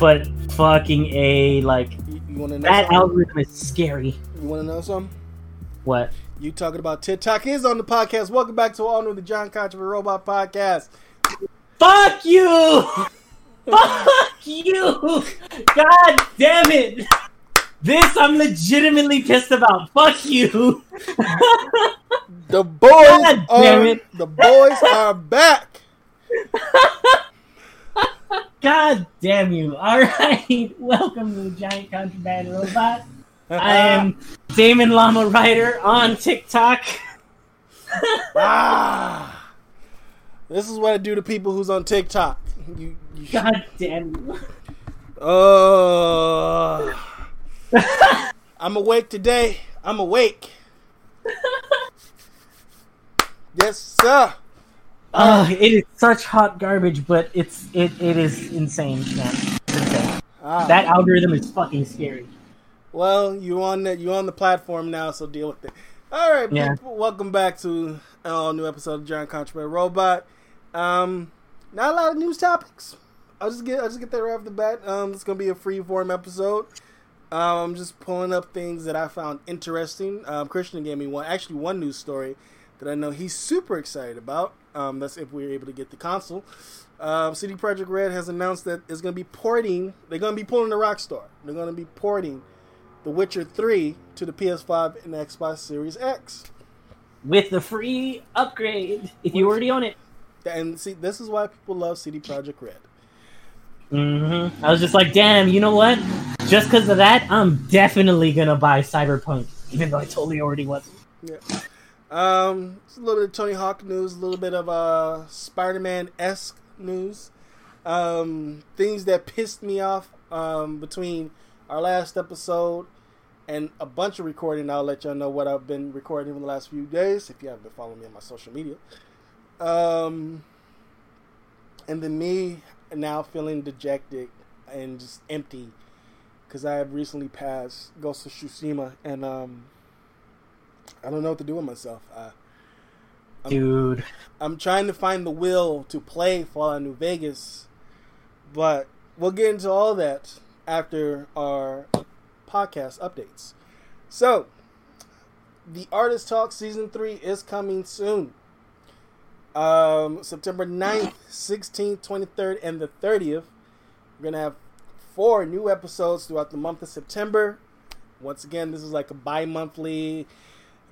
but fucking a like You, you know that something? algorithm is scary. You want to know something? What? You talking about TikTok is on the podcast. Welcome back to All New the Giant Contraband Robot Podcast. Fuck you! Fuck you! God damn it! This I'm legitimately pissed about. Fuck you! The boys God damn are it. the boys are back. God damn you! All right, welcome to the Giant Contraband Robot. I am Damon Llama Writer on TikTok. ah, this is what I do to people who's on TikTok. You, you God damn you! Oh, I'm awake today. I'm awake. Yes, sir. Uh, it is such hot garbage, but it's it, it is insane, man. Insane. Ah, That algorithm is fucking scary. well, you on the you on the platform now, so deal with it. All right, Yeah. people, welcome back to an all new episode of Giant Contraband Robot. Um, not a lot of news topics. I'll just get I'll just get that right off the bat. Um, it's gonna be a free form episode. Um, I'm just pulling up things that I found interesting. Um, Christian gave me one, actually one news story that I know he's super excited about. Um, that's if we're able to get the console. Um, CD Projekt Red has announced that it's going to be porting. They're going to be pulling the Rockstar. They're going to be porting The Witcher 3 to the PS5 and Xbox Series X. With the free upgrade, if you already own it. And see, this is why people love CD Projekt Red. hmm I was just like, damn, you know what? Just because of that, I'm definitely gonna buy Cyberpunk, even though I totally already was. Yeah. Um, a little bit of Tony Hawk news, a little bit of uh, Spider-Man esque news. Um, things that pissed me off um, between our last episode and a bunch of recording. I'll let y'all know what I've been recording in the last few days if you haven't been following me on my social media. Um, and then me now feeling dejected and just empty because I have recently passed Ghost of Tsushima and um. I don't know what to do with myself. Uh, I'm, Dude, I'm trying to find the will to play Fallout New Vegas, but we'll get into all that after our podcast updates. So, the Artist Talk Season 3 is coming soon. Um, September 9th, 16th, 23rd, and the 30th. We're going to have four new episodes throughout the month of September. Once again, this is like a bi monthly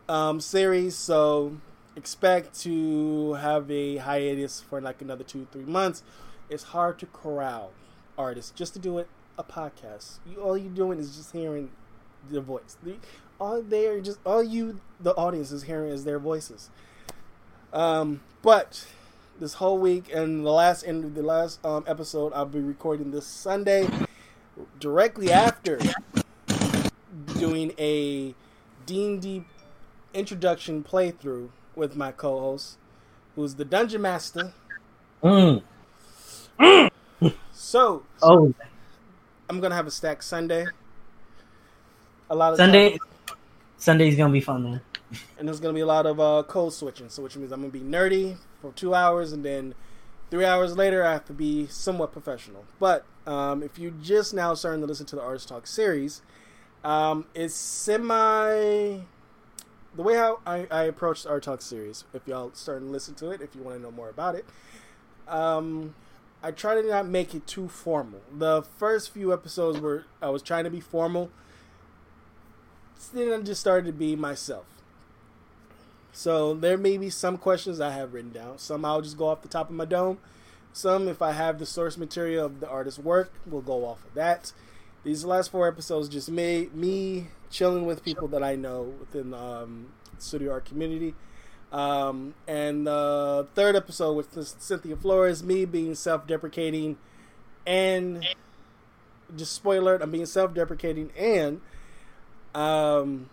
um, series, so expect to have a hiatus for like another two, three months. It's hard to corral artists just to do it a podcast. You, all you're doing is just hearing their voice. All they're just all you, the audience, is hearing is their voices. Um, but this whole week and the last end, the last um, episode, I'll be recording this Sunday, directly after doing a D and D introduction playthrough with my co-host, who's the dungeon master. mm. So oh, I'm gonna have a stack Sunday. A lot of Sunday, time- Sunday's gonna be fun, man. and there's gonna be a lot of uh, code switching. So which means I'm gonna be nerdy for two hours, and then three hours later I have to be somewhat professional. But um, if you just now starting to listen to the Artist Talk series, um, it's semi. The way how I, I approached Art Talk series, if y'all start to listen to it, if you want to know more about it, um, I try to not make it too formal. The first few episodes were I was trying to be formal. Then I just started to be myself. So there may be some questions I have written down. Some I'll just go off the top of my dome. Some, if I have the source material of the artist's work, will go off of that. These last four episodes just made me chilling with people that I know within the um, studio art community. Um, and the third episode with Cynthia Flores, me being self-deprecating and just spoiler alert, I'm being self-deprecating and um,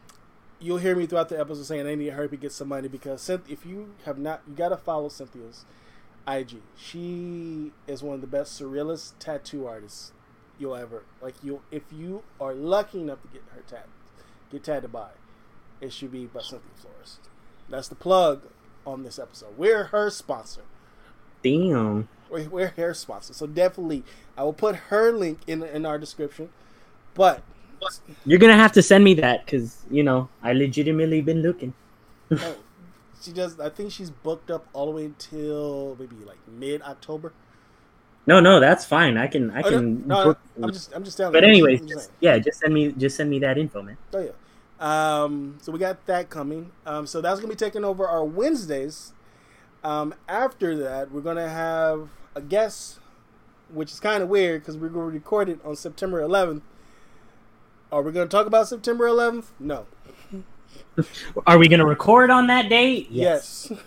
you'll hear me throughout the episode saying I need to hurry up get some money because if you have not, you gotta follow Cynthia's IG. She is one of the best surrealist tattoo artists you'll ever like. You, if you are lucky enough to get her tat, get tattooed by, it should be by Cynthia Flores. That's the plug on this episode. We're her sponsor. Damn. We're, we're hair sponsors, so definitely I will put her link in in our description. But You're gonna have to send me that because you know I legitimately been looking. oh, she does. I think she's booked up all the way until maybe like mid October. No, no, that's fine. I can, I Oh, can. no, book- I'm just I'm just telling. but you. anyways, just just, yeah, just send me, just send me that info, man. Oh yeah. Um, so we got that coming. Um, so that's gonna be taking over our Wednesdays. Um, after that, we're gonna have a guest, which is kind of weird because we're gonna record it on September 11th. Are we gonna talk about September 11th? No. Are we gonna record on that date? Yes.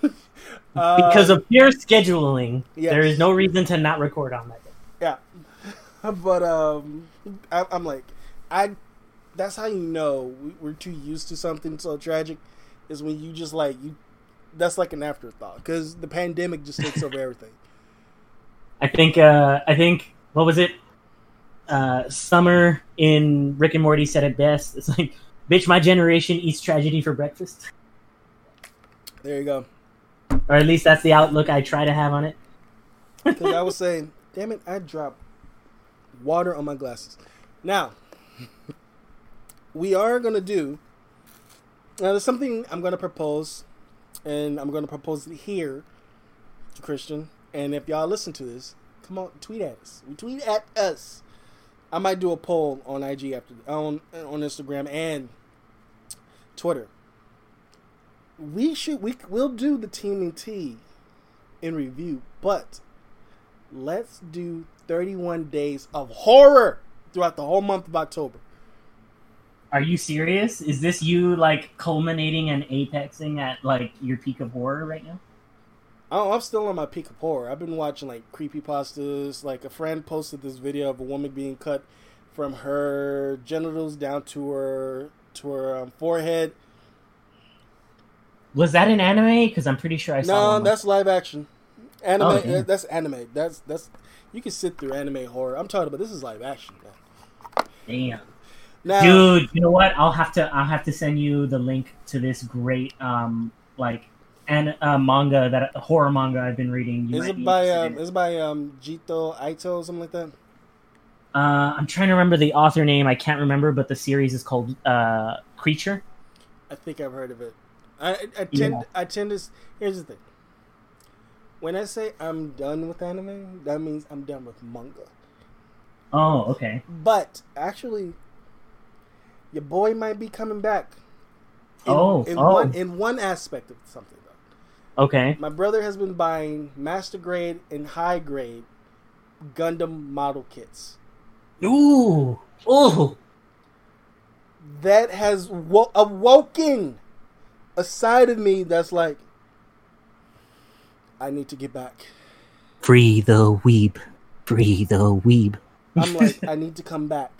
Because Uh, of pure scheduling, yes. there is no reason to not record on that day. yeah, but um, I, I'm like, I. That's how you know we- we're too used to something so tragic, is when you just like you. That's like an afterthought because the pandemic just takes over everything. I think, uh, I think, what was it? Uh, Summer in Rick and Morty said it best. It's like, bitch, my generation eats tragedy for breakfast. There you go. Or at least that's the outlook I try to have on it. Because I was saying, damn it, I dropped water on my glasses. Now, we are to do. Now, there's something I'm to propose, and I'm to propose it here to Christian. And if y'all listen to this, come on, tweet at us. We tweet at us. I might do a poll on IG after on on Instagram and Twitter. We should we will do the teaming T in review, but let's do 31 days of horror throughout the whole month of October. Are you serious? Is this you like culminating and apexing at like your peak of horror right now? Oh, I'm still on my peak of horror. I've been watching like creepy pastas. Like a friend posted this video of a woman being cut from her genitals down to her to her um, forehead. Was that an anime? Because I'm pretty sure I saw. No, that's live action. Anime. Oh, damn. that's anime. That's that's you can sit through anime horror. I'm talking about this is live action. Man. damn. Now, Dude, you know what? I'll have to I'll have to send you the link to this great um like an uh, manga that horror manga I've been reading. You is it by um, in. is it by um Jito Aito something like that? Uh, I'm trying to remember the author name. I can't remember, but the series is called uh Creature. I think I've heard of it. I, I I tend Yeah. I tend to. Here's the thing. When I say I'm done with anime, that means I'm done with manga. Oh, okay. But actually, your boy might be coming back. In, Oh, in oh. one in one aspect of something though. Okay. My brother has been buying master grade and high grade Gundam model kits. Ooh. Ooh. That has wo- awoken a side of me that's like, I need to get back. Free the weeb. Free the weeb. I'm like, I need to come back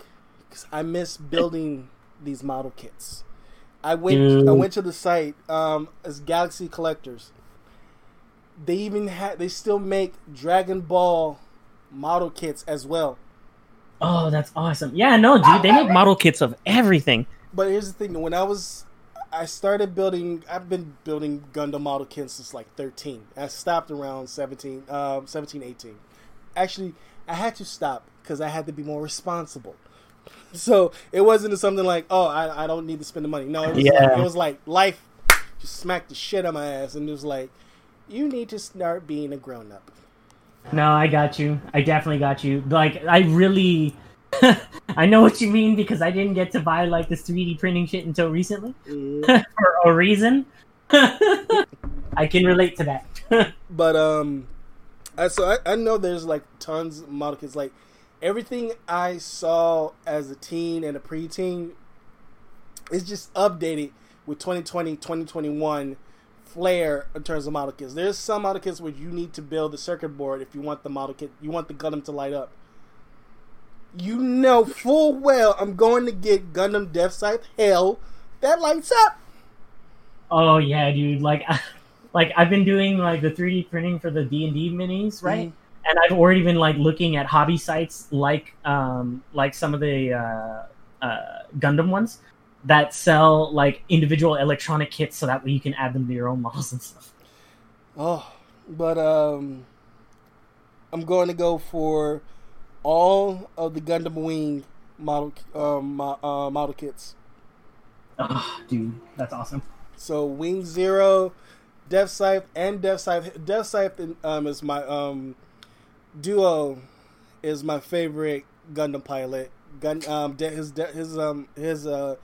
because I miss building these model kits. I went, I went to the site um, as Galaxy Collectors. They even had, they still make Dragon Ball model kits as well. Oh, that's awesome. Yeah, no, dude, they make model kits of everything. But here's the thing: when I was, I started building. I've been building Gundam model kits since like 13. I stopped around 17, um, 17, 18. Actually, I had to stop because I had to be more responsible. So it wasn't something like, oh, I, I don't need to spend the money. No, it was, Yeah. like, it was like life just smacked the shit out of my ass, and it was like, you need to start being a grown up. No, I got you. I definitely got you. Like, I really, I know what you mean because I didn't get to buy like this 3D printing shit until recently for a reason. I can relate to that. But um, I, so I, I know there's like tons of model. Like everything I saw as a teen and a preteen is just updated with 2020, 2021 flair in terms of model kits. There's some model kits where you need to build the circuit board if you want the model kit, you want the Gundam to light up. You know full well I'm going to get Gundam Death Scythe Hell that lights up. oh yeah, dude. Like, like I've been doing like the 3D printing for the D and D minis, right? Mm-hmm. And I've already been like looking at hobby sites like um like some of the uh, uh, Gundam ones that sell like individual electronic kits so that way you can add them to your own models and stuff. Oh, but um, I'm going to go for all of the Gundam Wing model um, uh, model kits. Oh, dude, that's awesome. So Wing Zero, Death Scythe, and Death Scythe. Death Scythe um, is my um, duo. Is my favorite Gundam pilot. Gun um de- his de- his um his uh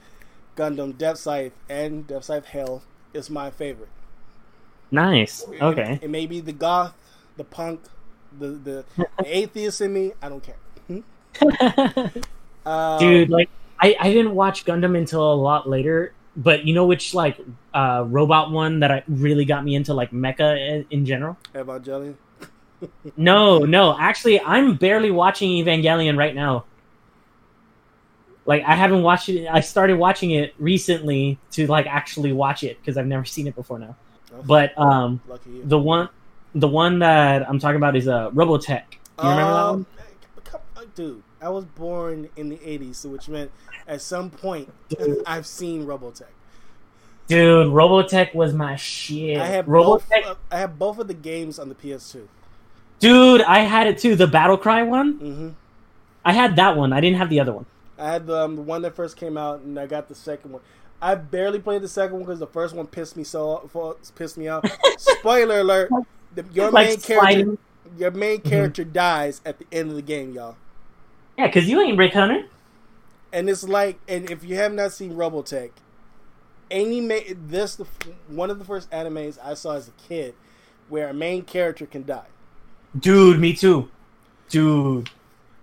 Gundam Death Scythe and Death Scythe Hell is my favorite. Nice. Okay. It, it may be the goth, the punk, the the, the atheist in me. I don't care. Um, Dude, like I, I didn't watch Gundam until a lot later, but you know which like uh robot one that I really got me into like mecha in, in general? Evangelion. No, no. Actually, I'm barely watching Evangelion right now. Like I haven't watched it. I started watching it recently to like actually watch it because I've never seen it before now. Oh, But um, lucky the one, the one that I'm talking about is uh Robotech. Do you remember that Um, one? uh, Dude, I was born in the '80s, so which meant at some point I've seen Robotech. Dude, Robotech was my shit. I have both. Robotech. uh, I have both of the games on the PS2. Dude, I had it too. The Battle Cry one. hmm I had that one. I didn't have the other one. I had the, um, the one that first came out, and I got the second one. I barely played the second one because the first one pissed me so pissed me off. Spoiler alert: the, your Like main character, your main character dies at the end of the game, y'all. Yeah, because you ain't Rick Hunter. And it's like, and if you have not seen Robotech, anime this the one of the first animes I saw as a kid where a main character can die. Dude, me too. Dude.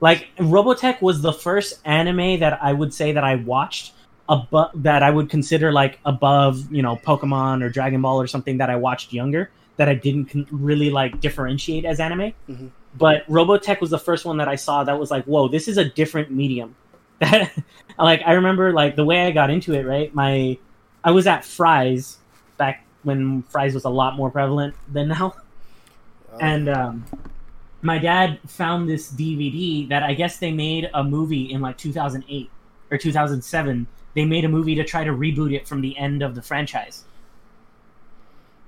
Like Robotech was the first anime that I would say that I watched above that I would consider like above, you know, Pokemon or Dragon Ball or something that I watched younger that I didn't con- really like differentiate as anime. Mhm. But Robotech was the first one that I saw that was like, "Whoa, this is a different medium." That like I remember like the way I got into it, right? My I was at Fry's back when Fry's was a lot more prevalent than now Uh, and um, my dad found this DVD that I guess they made a movie in like 2008 or 2007. They made a movie to try to reboot it from the end of the franchise.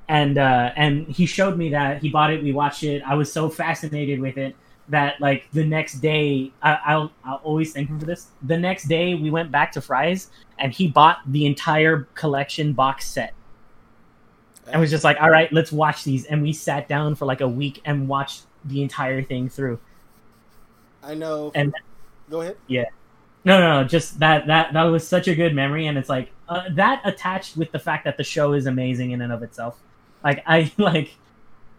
And uh, and he showed me that he bought it. We watched it. I was so fascinated with it that like the next day, I, I'll I'll always thank him for this. The next day, we went back to Fry's and he bought the entire collection box set and was just like, "All right, let's watch these." And we sat down for like a week and watched the entire thing through. I know. and- go ahead. Yeah. No, no, no, just that that that was such a good memory, and it's like uh, that attached with the fact that the show is amazing in and of itself. Like I like,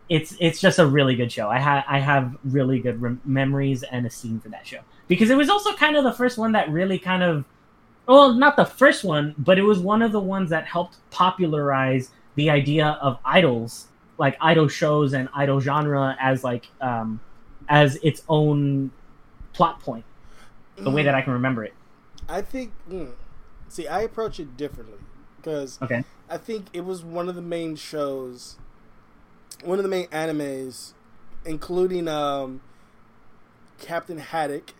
it's it's just a really good show. I have I have really good rem- memories and esteem for that show because it was also kind of the first one that really kind of, well, not the first one, but it was one of the ones that helped popularize the idea of idols, like idol shows and idol genre as like um as its own plot point the way that I can remember it. I think. mm, see, I approach it differently because Okay. I think it was one of the main shows, one of the main animes, including um, Captain Haddock,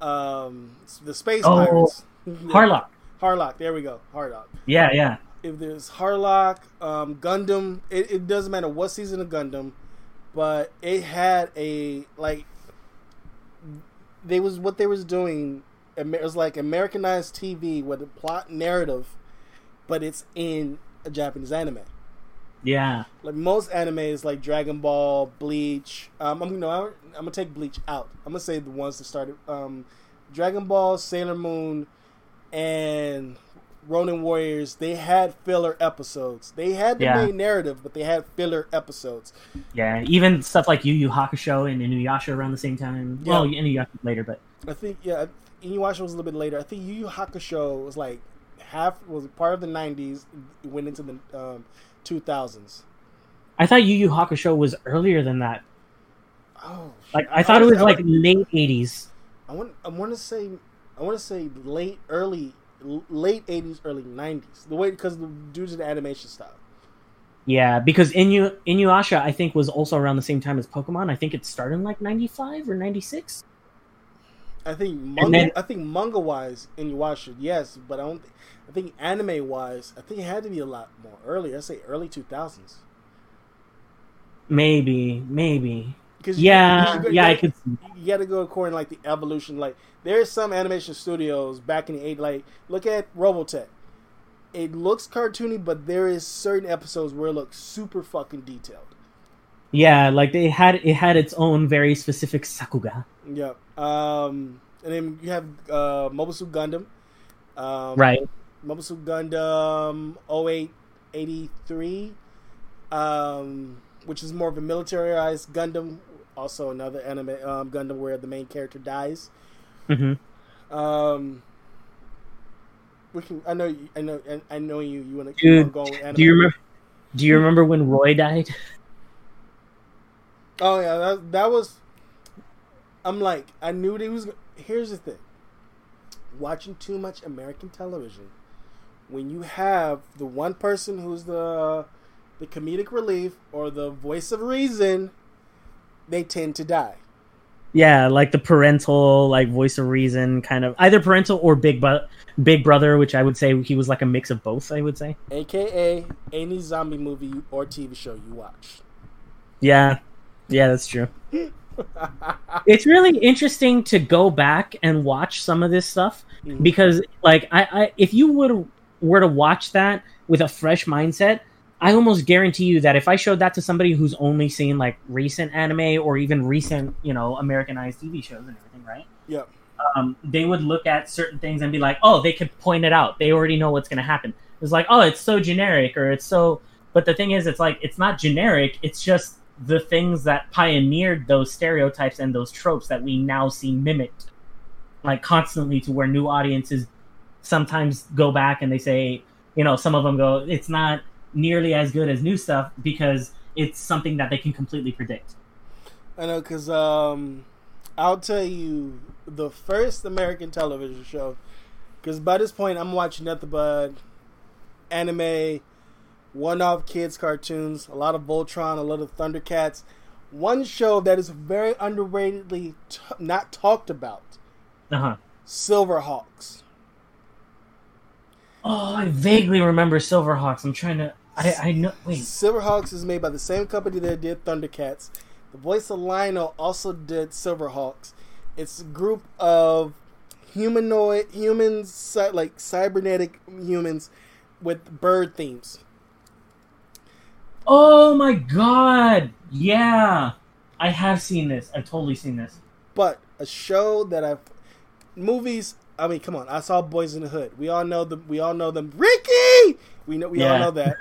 um, the Space Oh, Pirates, Harlock. Harlock. There we go, Harlock. Yeah, yeah. If there's Harlock, um, Gundam, it, it doesn't matter what season of Gundam, but it had a like. They was what they was doing. It was like Americanized TV with a plot narrative, but it's in a Japanese anime. Yeah. Like most anime is like Dragon Ball, Bleach. Um, I'm you know I'm, I'm gonna take Bleach out. I'm gonna say the ones that started. Um, Dragon Ball, Sailor Moon, and Ronin Warriors. They had filler episodes. They had the Yeah. main narrative, but they had filler episodes. Yeah. Even stuff like Yu Yu Hakusho and Inuyasha around the same time. Yeah. Well, Inuyasha later, but I think yeah, Inuyasha was a little bit later. I think Yu Yu Hakusho was like half was part of the '90s. Went into the um, 2000s. I thought Yu Yu Hakusho was earlier than that. Oh, Like I thought it was I- like late 80s. I want I want to say I want to say late early late 80s early 90s. The way because the due to the animation style. Yeah, because Inu Inuyasha I think was also around the same time as Pokemon. I think it started in like 95 or 96. I think manga, then- I think manga wise Inuyasha yes, but I don't I think anime wise I think it had to be a lot more early. I say early 2000s. Maybe, maybe. Cause yeah, you, yeah, you, I could. You got to go according like the evolution. Like there's some animation studios back in the eight. Like look at Robotech. It looks cartoony, but there is certain episodes where it looks super fucking detailed. Yeah, like they had it had its own very specific sakuga. Yeah. Um, and then you have uh, Mobile Suit Gundam. Um, right. Mobile Suit Gundam 0883, um, which is more of a militarized Gundam. Also, another anime um, Gundam where the main character dies. Mm-hmm. Um, we can. I know. You, I know. I know you. You want to keep going with anime. Do you remember? Do you remember when Roy died? Oh yeah, that that was. I'm like, I knew he was. Here's the thing. Watching too much American television, when you have the one person who's the the comedic relief or the voice of reason, they tend to die. Yeah, like the parental, like voice of reason, kind of either parental or big but big brother, which I would say he was like a mix of both. I would say, aka any zombie movie or TV show you watch. Yeah, yeah, that's true. it's really interesting to go back and watch some of this stuff mm-hmm. because, like, I, I if you would were to watch that with a fresh mindset, I almost guarantee you that if I showed that to somebody who's only seen like recent anime or even recent, you know, Americanized TV shows and everything, right? Yeah. Um, they would look at certain things and be like, "Oh, they could point it out. They already know what's going to happen." It's like, "Oh, it's so generic," or "It's so." But the thing is, it's like it's not generic. It's just the things that pioneered those stereotypes and those tropes that we now see mimicked, like constantly, to where new audiences sometimes go back and they say, you know, some of them go, "It's not." Nearly as good as new stuff because it's something that they can completely predict. I know, because um, I'll tell you the first American television show. Because by this point, I'm watching nothing but anime, one-off kids cartoons, a lot of Voltron, a lot of Thundercats. One show that is very underratedly t- not talked about. Uh huh. Silverhawks. Oh, I vaguely remember Silverhawks. I'm trying to. I, I know. Wait. Silverhawks is made by the same company that did Thundercats. The voice of Lion-O also did Silverhawks. It's a group of humanoid humans, like cybernetic humans, with bird themes. Oh my god! Yeah, I have seen this. I've totally seen this. But a show that I've movies. I mean, come on! I saw Boys in the Hood. We all know them. We all know them. Ricky. We know. We yeah. all know that.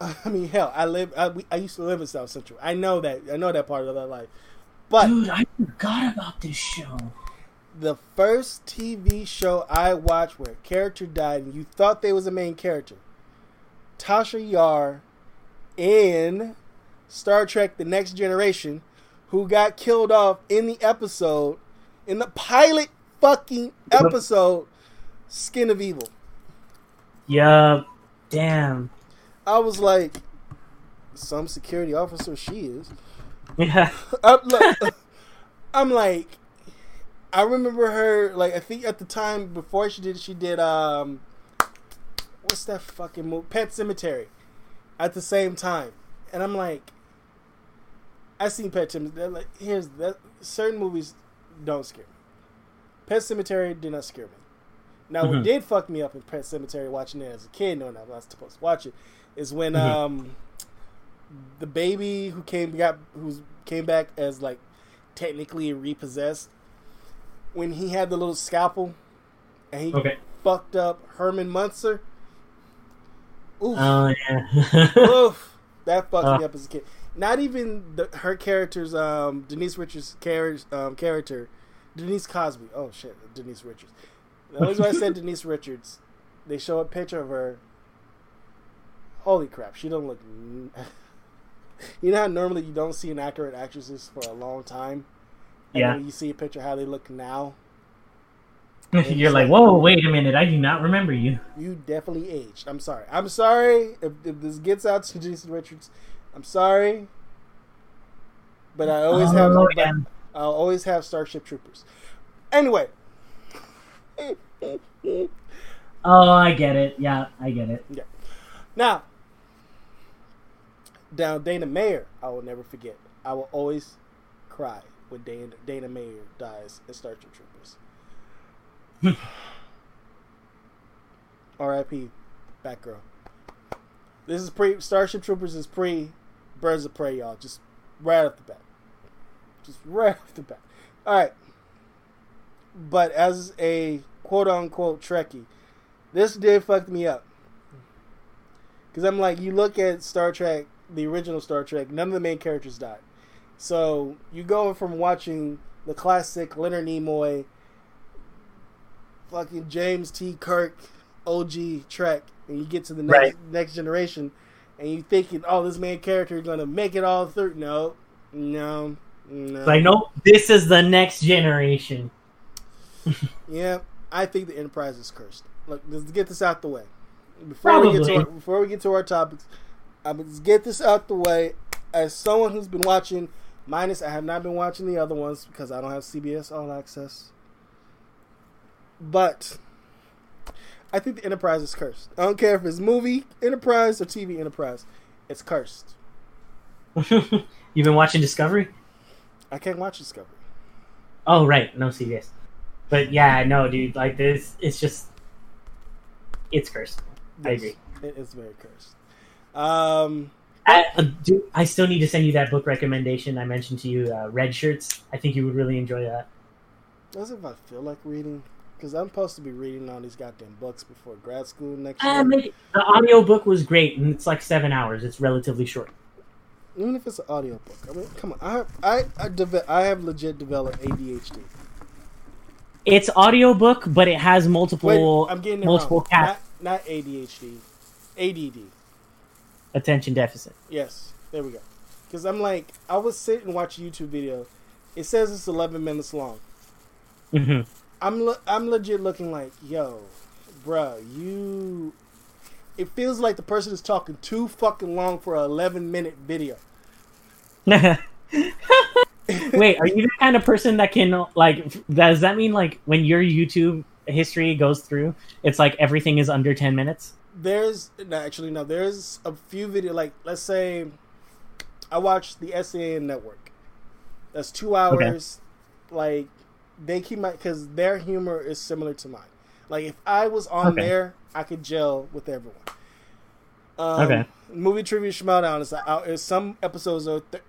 I mean, hell, I live. I, I, used to live in South Central. I know that. I know that part of that life. But dude, I forgot about this show. The first TV show I watched where a character died and you thought they was a main character, Tasha Yar, in Star Trek: The Next Generation, who got killed off in the episode, in the pilot fucking episode, Skin of Evil. Yeah, damn. I was like, some security officer she is. Yeah. I'm, like, I'm like, I remember her like I think at the time before she did she did um, what's that fucking movie? Pet Sematary. At the same time, and I'm like, I seen Pet Sematary. Like, here's that certain movies don't scare me. Pet Sematary did not scare me. Now, mm-hmm. what did fuck me up in Pet Sematary watching it as a kid, knowing I was supposed to watch it, is when mm-hmm. um the baby who came got who came back as like technically repossessed when he had the little scalpel and he okay. fucked up Herman Munster. Oof. Oh yeah. Oof. That fucked uh. me up as a kid. Not even the, her character's um, Denise Richards' char- um, character, Denise Crosby. Oh shit, Denise Richards. The only reason I said Denise Richards, they show a picture of her holy crap, she don't look. you know how normally you don't see an accurate actresses for a long time. And yeah. You see a picture how they look now. You're like, whoa, wait a minute! I do not remember you. You definitely aged. I'm sorry. I'm sorry if, if this gets out to Jason Richards. I'm sorry, but I always oh, have. I'll always have Starship Troopers. Anyway. oh, I get it. Yeah, I get it. Yeah. Now, down Dana Meyer, I will never forget. I will always cry when Dana, Dana Meyer dies in Starship Troopers. R.I.P. Batgirl. This is pre Starship Troopers is pre Birds of Prey, y'all. Just right off the bat. Just right off the bat. All right. But as a quote unquote Trekkie, this did fuck me up. Because I'm like, you look at Star Trek, the original Star Trek, none of the main characters died. So you go from watching the classic Leonard Nimoy, fucking James T. Kirk, OG Trek, and you get to the next right. next generation, and you thinking, oh, this main character is gonna make it all through. No, no, no. Like, no, this is the next generation. yeah, I think the Enterprise is cursed. Look, let's get this out the way. Before Probably. we get to our, before we get to our topics, I'm let's get this out the way. As someone who's been watching, minus I have not been watching the other ones because I don't have CBS All Access. But I think the Enterprise is cursed. I don't care if it's movie Enterprise or TV Enterprise. It's cursed. You've been watching Discovery? I can't watch Discovery. Oh right, no CBS. But yeah, no, dude. Like this, it's just, it's cursed. Yes, I agree. It is very cursed. Um, I, uh, do, I still need to send you that book recommendation I mentioned to you, uh, Red Shirts. I think you would really enjoy that. That's if I feel like reading. Because I'm supposed to be reading all these goddamn books before grad school next uh, year. the audio book was great, and it's like seven hours. It's relatively short. Even if it's an audiobook. I mean, come on. I have, I I, de- I have legit developed ADHD. It's audiobook, but it has multiple. Wait, I'm getting multiple Not, not ADHD, ADD. Attention deficit. Yes, there we go. Because I'm like, I was sitting and watch a YouTube video. It says it's 11 minutes long. Mm-hmm. I'm le- I'm legit looking like, yo, bruh, you. It feels like the person is talking too fucking long for an 11 minute video. Wait, are you the kind of person that can like? Does that mean like when your YouTube history goes through, it's like everything is under 10 minutes? There's no, actually no. There's a few video like let's say I watched the SAN network. That's two hours. Okay. Like they keep my because their humor is similar to mine. Like if I was on okay. there, I could gel with everyone. Um, okay. Movie trivia Schmoedown is, uh, is some episodes are th-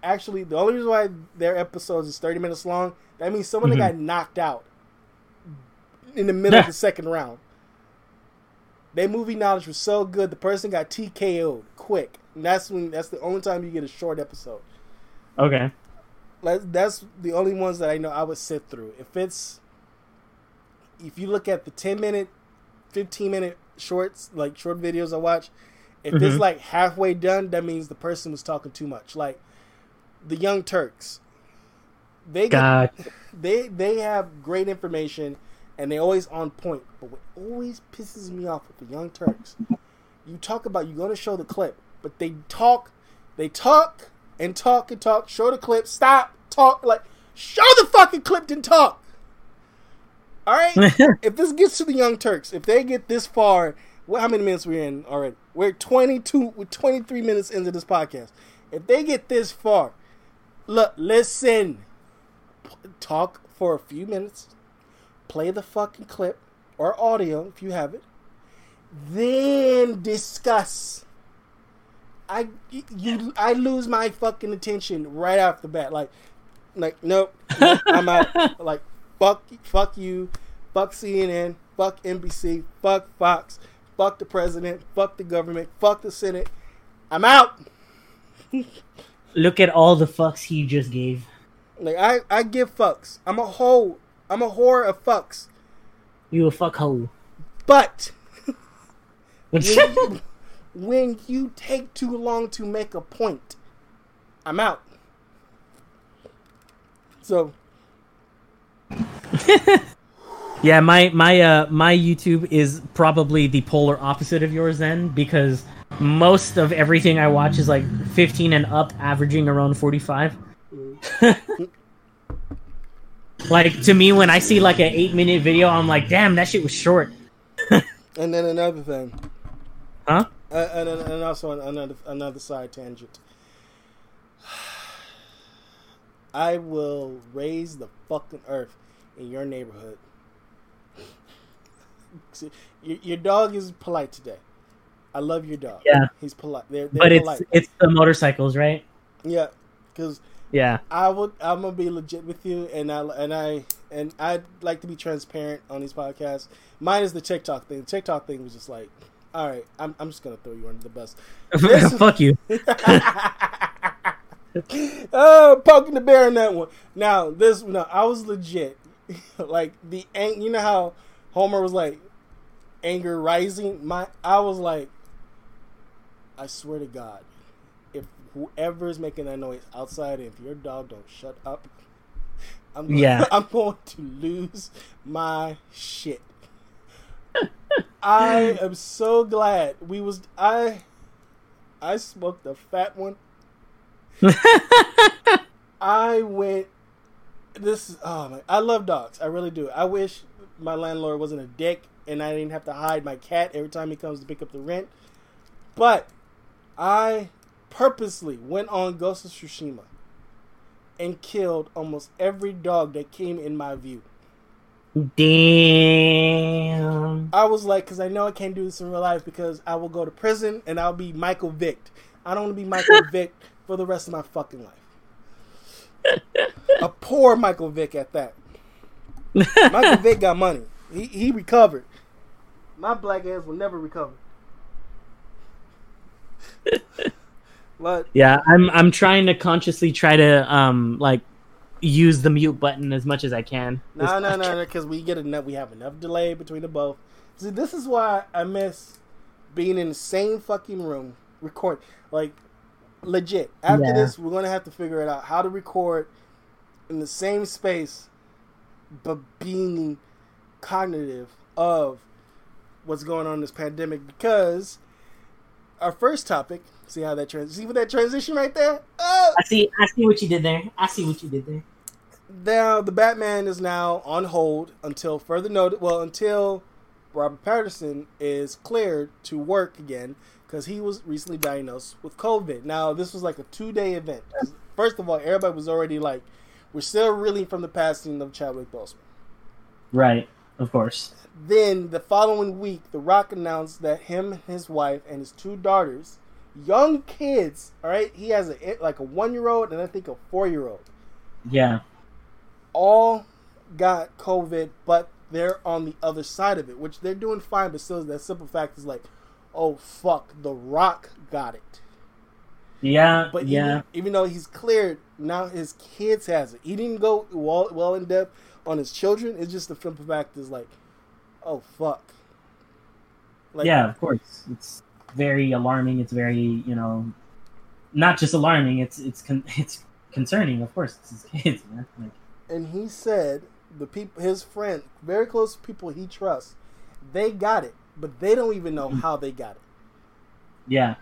actually the only reason why their episodes is thirty minutes long. That means someone mm-hmm. that got knocked out in the middle of the second round. Their movie knowledge was so good, the person got TKO'd quick. And that's when that's the only time you get a short episode. Okay that's the only ones that I know I would sit through. If it's if you look at the 10 minute 15 minute shorts like short videos I watch if mm-hmm. it's like halfway done that means the person was talking too much like the young turks they get, they they have great information and they always on point but what always pisses me off with the young turks you talk about you're going to show the clip but they talk they talk and talk and talk. Show the clip. Stop. Talk. Like, show the fucking clip and talk. All right. if this gets to the Young Turks, if they get this far, well, how many minutes we're in already? We're 22, we're 23 minutes into this podcast. If they get this far, look, listen, talk for a few minutes, play the fucking clip or audio if you have it, then discuss I you I lose my fucking attention right off the bat. Like, like nope, nope I'm out. Like fuck, fuck you, fuck CNN, fuck NBC, fuck Fox, fuck the president, fuck the government, fuck the Senate. I'm out. Look at all the fucks he just gave. Like I, I give fucks. I'm a hoe. I'm a whore of fucks. You a fuck hoe. But when you take too long to make a point, I'm out. So Yeah, my my uh my YouTube is probably the polar opposite of yours then because most of everything I watch is like 15 and up averaging around 45. like to me when I see like an 8 minute video I'm like, "Damn, that shit was short." and then another thing. Huh? Uh, and, and also another another side tangent. I will raise the fucking earth in your neighborhood. your, your dog is polite today. I love your dog. Yeah, he's polite. They're, they're but it's polite. it's the motorcycles, right? Yeah, because yeah, I would. I'm gonna be legit with you, and I and I and I'd like to be transparent on these podcasts. Mine is the TikTok thing. The TikTok thing was just like, all right, I'm I'm just gonna throw you under the bus. Fuck you. oh, poking the bear in that one. Now this, no, I was legit. like the ang, you know how Homer was like anger rising. My, I was like, I swear to God, if whoever is making that noise outside, if your dog don't shut up, I'm yeah, I'm going to lose my shit. I am so glad we was I I smoked a fat one. I went this oh my I love dogs. I really do. I wish my landlord wasn't a dick and I didn't have to hide my cat every time he comes to pick up the rent. But I purposely went on Ghost of Tsushima and killed almost every dog that came in my view. Damn. I was like, because I know I can't do this in real life because I will go to prison and I'll be Michael Vick. I don't want to be Michael Vick for the rest of my fucking life. A poor Michael Vick at that. Michael Vick got money. He he recovered. My black ass will never recover. but yeah, I'm I'm trying to consciously try to um like use the mute button as much as I can. No, no, no, no, because we get enough. We have enough delay between the both. See, this is why I miss being in the same fucking room record. Like, legit. After yeah. this, we're gonna have to figure it out how to record in the same space, but being cognitive of what's going on in this pandemic. Because our first topic See how that trans? See what that transition right there? Oh! I see. I see what you did there. I see what you did there. Now the Batman is now on hold until further notice. Well, until Robert Pattinson is cleared to work again because he was recently diagnosed with COVID. Now this was like a two day event. First of all, everybody was already like, we're still reeling from the passing of Chadwick Boseman. Right. Of course. Then the following week, The Rock announced that him, his wife, and his two daughters young kids. All right, he has a like a one year old and I think a four year old. Yeah, all got COVID, but they're on the other side of it, which they're doing fine. But still, that simple fact is like, oh fuck, The Rock got it. Yeah, but yeah. Even, even though he's cleared, now his kids has it. He didn't go well, well in depth on his children. It's just the simple fact is like, oh fuck. Like, yeah, of course. It's very alarming. It's very you know, not just alarming. It's it's con- it's concerning. Of course, it's his kids, man. Like, and he said the people, his friend, very close people he trusts, they got it, but they don't even know how they got it. Yeah.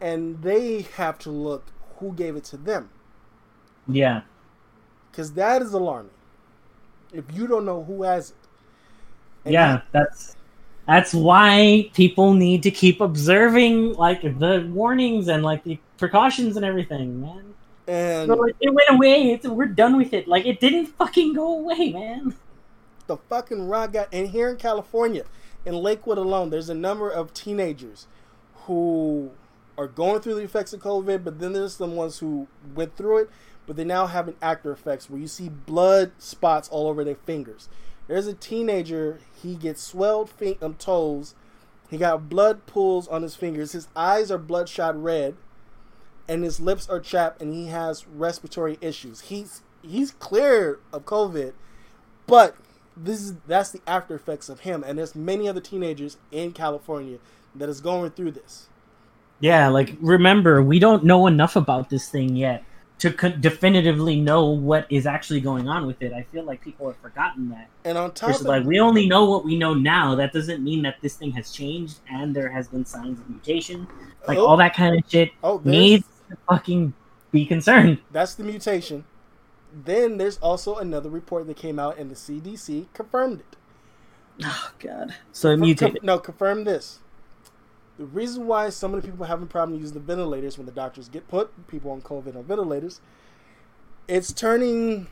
And they have to look who gave it to them. Yeah. Because that is alarming. If you don't know who has it. And yeah, that's that's why people need to keep observing like the warnings and like the precautions and everything, man. And so, like, it went away. It's, we're done with it. Like it didn't fucking go away, man. The fucking rock got and here in California, in Lakewood alone, there's a number of teenagers who are going through the effects of COVID, but then there's some ones who went through it, but they now having after effects where you see blood spots all over their fingers. There's a teenager. He gets swelled feet, um, toes. He got blood pools on his fingers. His eyes are bloodshot red, and his lips are chapped, and he has respiratory issues. He's he's clear of COVID, but this is that's the after effects of him. And there's many other teenagers in California that is going through this. Yeah, like remember, we don't know enough about this thing yet to definitively know what is actually going on with it. I feel like people have forgotten that. And on top of like we only know what we know now. That doesn't mean that this thing has changed and there has been signs of mutation. Like oh, all that kind of shit oh, needs to fucking be concerned. That's the mutation. Then there's also another report that came out and the CDC confirmed it. Oh god. So it mutated. no, confirm this. The reason why so many the people having problem using the ventilators when the doctors get put people on COVID on ventilators it's turning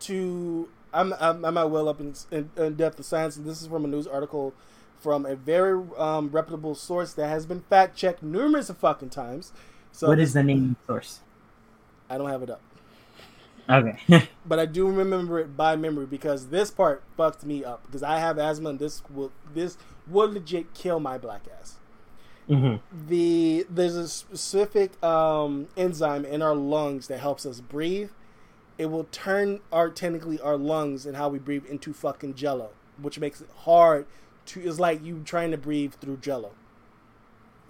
to. I'm I'm, I'm at well up in, in, in depth of science, and this is from a news article from a very um, reputable source that has been fact checked numerous of fucking times. So what is the name of the source? I don't have it up. Okay. but I do remember it by memory because this part fucked me up because I have asthma and this will this would legit kill my black ass. Mm-hmm. The there's a specific um, enzyme in our lungs that helps us breathe. It will turn our technically our lungs and how we breathe into fucking jello, which makes it hard to. It's like you trying to breathe through jello.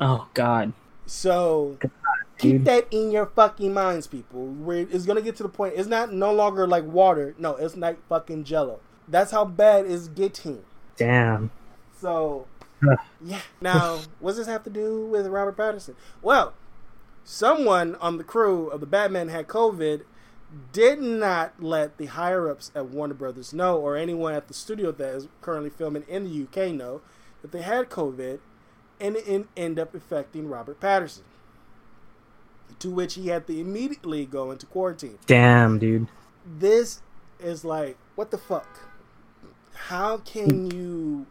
Oh God. So keep that in your fucking minds, people. Where it's gonna get to the point. It's not no longer like water. No, it's like fucking jello. That's how bad it's getting. Damn. So yeah. Now, what does this have to do with Robert Pattinson? Well, someone on the crew of the Batman had COVID, did not let the higher ups at Warner Brothers know, or anyone at the studio that is currently filming in the UK know, that they had COVID, and it ended up affecting Robert Pattinson. To which he had to immediately go into quarantine. Damn, dude. This is like, what the fuck? How can hmm. you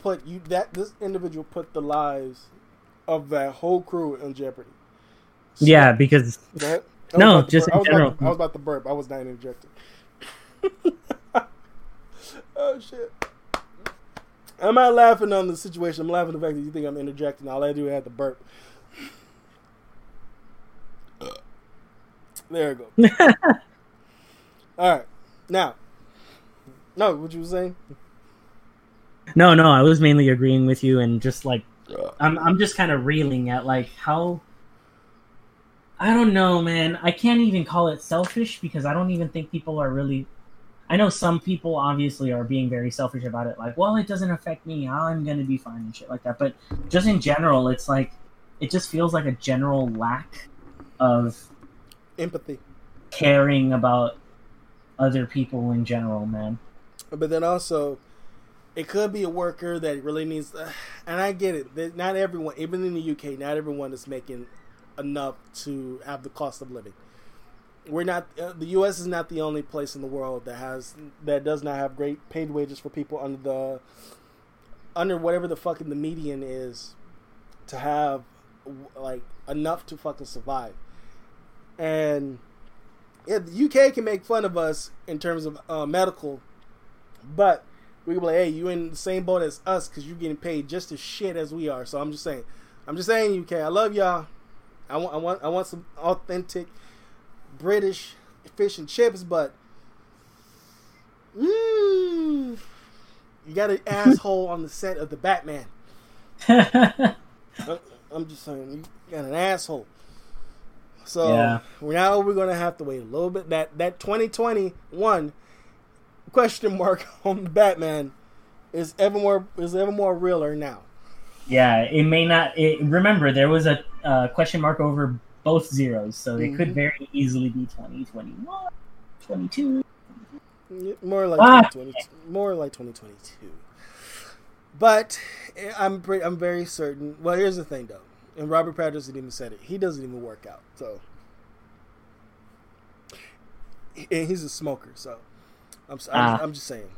put you that this individual put the lives of that whole crew in jeopardy. So, yeah, because no, just in I general. To, I was about to burp. I was not interjecting. oh shit! I'm not laughing on the situation. I'm laughing at the fact that you think I'm interjecting. All I do is have to burp. There we go. All right, now, no, what you were saying? No, no, I was mainly agreeing with you and just like I'm I'm just kind of reeling at like how I don't know, man. I can't even call it selfish because I don't even think people are really I know some people obviously are being very selfish about it like, well, it doesn't affect me. I'm going to be fine and shit like that. But just in general, it's like it just feels like a general lack of empathy, caring about other people in general, man. But then also it could be a worker that really needs, uh, and I get it. Not everyone, even in the UK, not everyone is making enough to have the cost of living. We're not. Uh, the U.S. is not the only place in the world that has that does not have great paid wages for people under the under whatever the fucking the median is to have like enough to fucking survive. And yeah, the UK can make fun of us in terms of uh, medical, but we can be like, hey, you in the same boat as us because you're getting paid just as shit as we are. So I'm just saying, I'm just saying, UK, I love y'all. I want, I want, I want some authentic British fish and chips, but mm, you got an asshole on the set of the Batman. I'm just saying, you got an asshole. So yeah. now we're gonna have to wait a little bit. That that 2021 question mark on Batman is ever more is ever more realer now. Yeah, it may not. It, remember, there was a uh, question mark over both zeros, so it mm-hmm. could very easily be 2021, 22. More like ah. 2022, more like 2022. But eh, I'm pretty, I'm very certain. Well, here's the thing though, and Robert Pattinson didn't even said it. He doesn't even work out, so and he's a smoker, so I'm, I'm, uh, I'm just saying.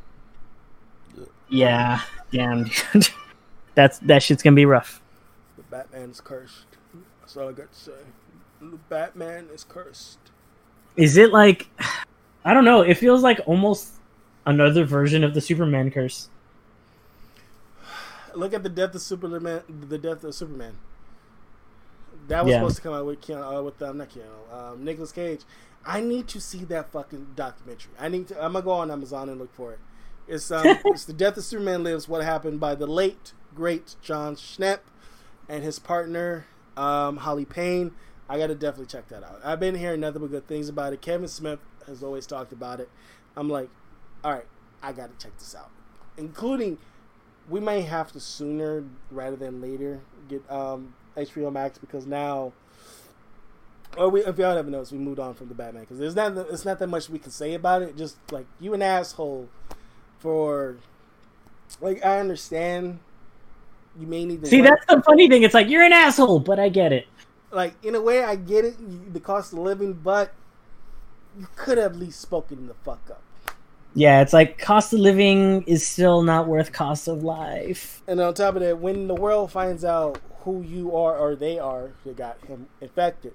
Yeah, damn. That's that shit's gonna be rough. The Batman's cursed. That's all I got to say. The Batman is cursed. Is it like? I don't know. It feels like almost another version of the Superman curse. Look at the death of Superman. The death of Superman. That was yeah. supposed to come out with Keanu, uh, with um, not Keanu, um, Nicolas Cage. I need to see that fucking documentary. I need to. I'm gonna go on Amazon and look for it. It's um, it's the death of Superman lives. What happened by the late great Jon Schnepp and his partner um, Holly Payne. I gotta definitely check that out. I've been hearing nothing but good things about it. Kevin Smith has always talked about it. I'm like, all right, I gotta check this out. Including, we may have to sooner rather than later get um, HBO Max because now or we, if y'all never noticed, we moved on from the Batman because there's not it's not that much we can say about it. Just like you an asshole for like I understand you may need to see. Work. That's the funny thing. It's like you're an asshole, but I get it. like in a way, I get it, the cost of living, but you could have at least spoken the fuck up. Yeah, it's like cost of living is still not worth cost of life. And on top of that, when the world finds out who you are or they are that got him infected,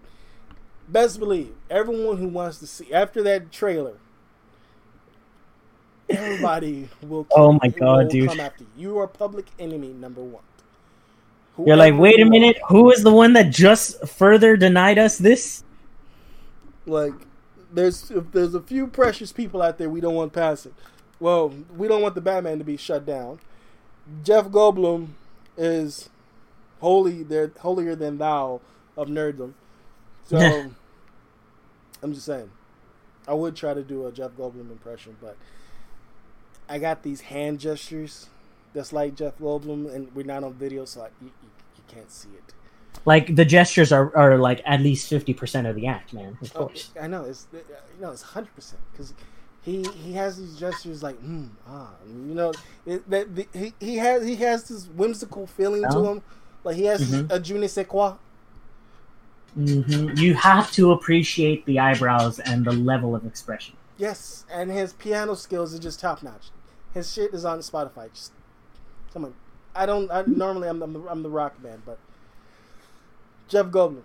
best believe everyone who wants to see after that trailer, everybody will. oh my god, dude! Come after you. You are public enemy number one. Whoever You're like, wait a minute, who is the one that just further denied us this? Like, there's there's a few precious people out there we don't want passing. Well, we don't want the Batman to be shut down. Jeff Goldblum is holy, they're holier than thou of nerddom. So I'm just saying, I would try to do a Jeff Goldblum impression, but I got these hand gestures that's like Jeff Goldblum, and we're not on video, so I, you, you can't see it. Like the gestures are, are like at least fifty percent of the act, man. Of course, I know it's you know it's hundred percent because he he has these gestures like mm, ah you know it, that the, he he has he has this whimsical feeling to him, like he has mm-hmm. a je ne sais quoi. Mm-hmm. You have to appreciate the eyebrows and the level of expression. Yes, and his piano skills are just top notch. His shit is on Spotify. Just someone, I don't. I, normally, I'm the, I'm the rock man, but Jeff Goldblum,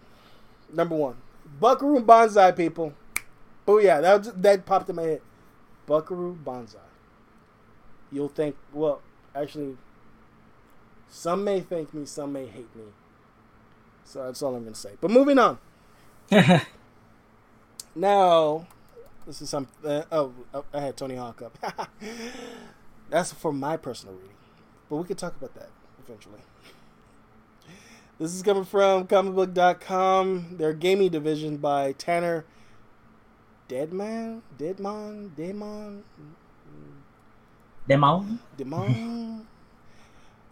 number one. Buckaroo Banzai, people. Oh yeah, that was, that popped in my head. Buckaroo Banzai. You'll think, well, actually, some may thank me, some may hate me. So that's all I'm gonna say. But moving on. now, this is some. Uh, oh, oh, I had Tony Hawk up. that's for my personal reading, but we could talk about that eventually. This is coming from comicbook.com, their gaming division by Tanner Deadman? Deadman? Demon? Demon? Demon?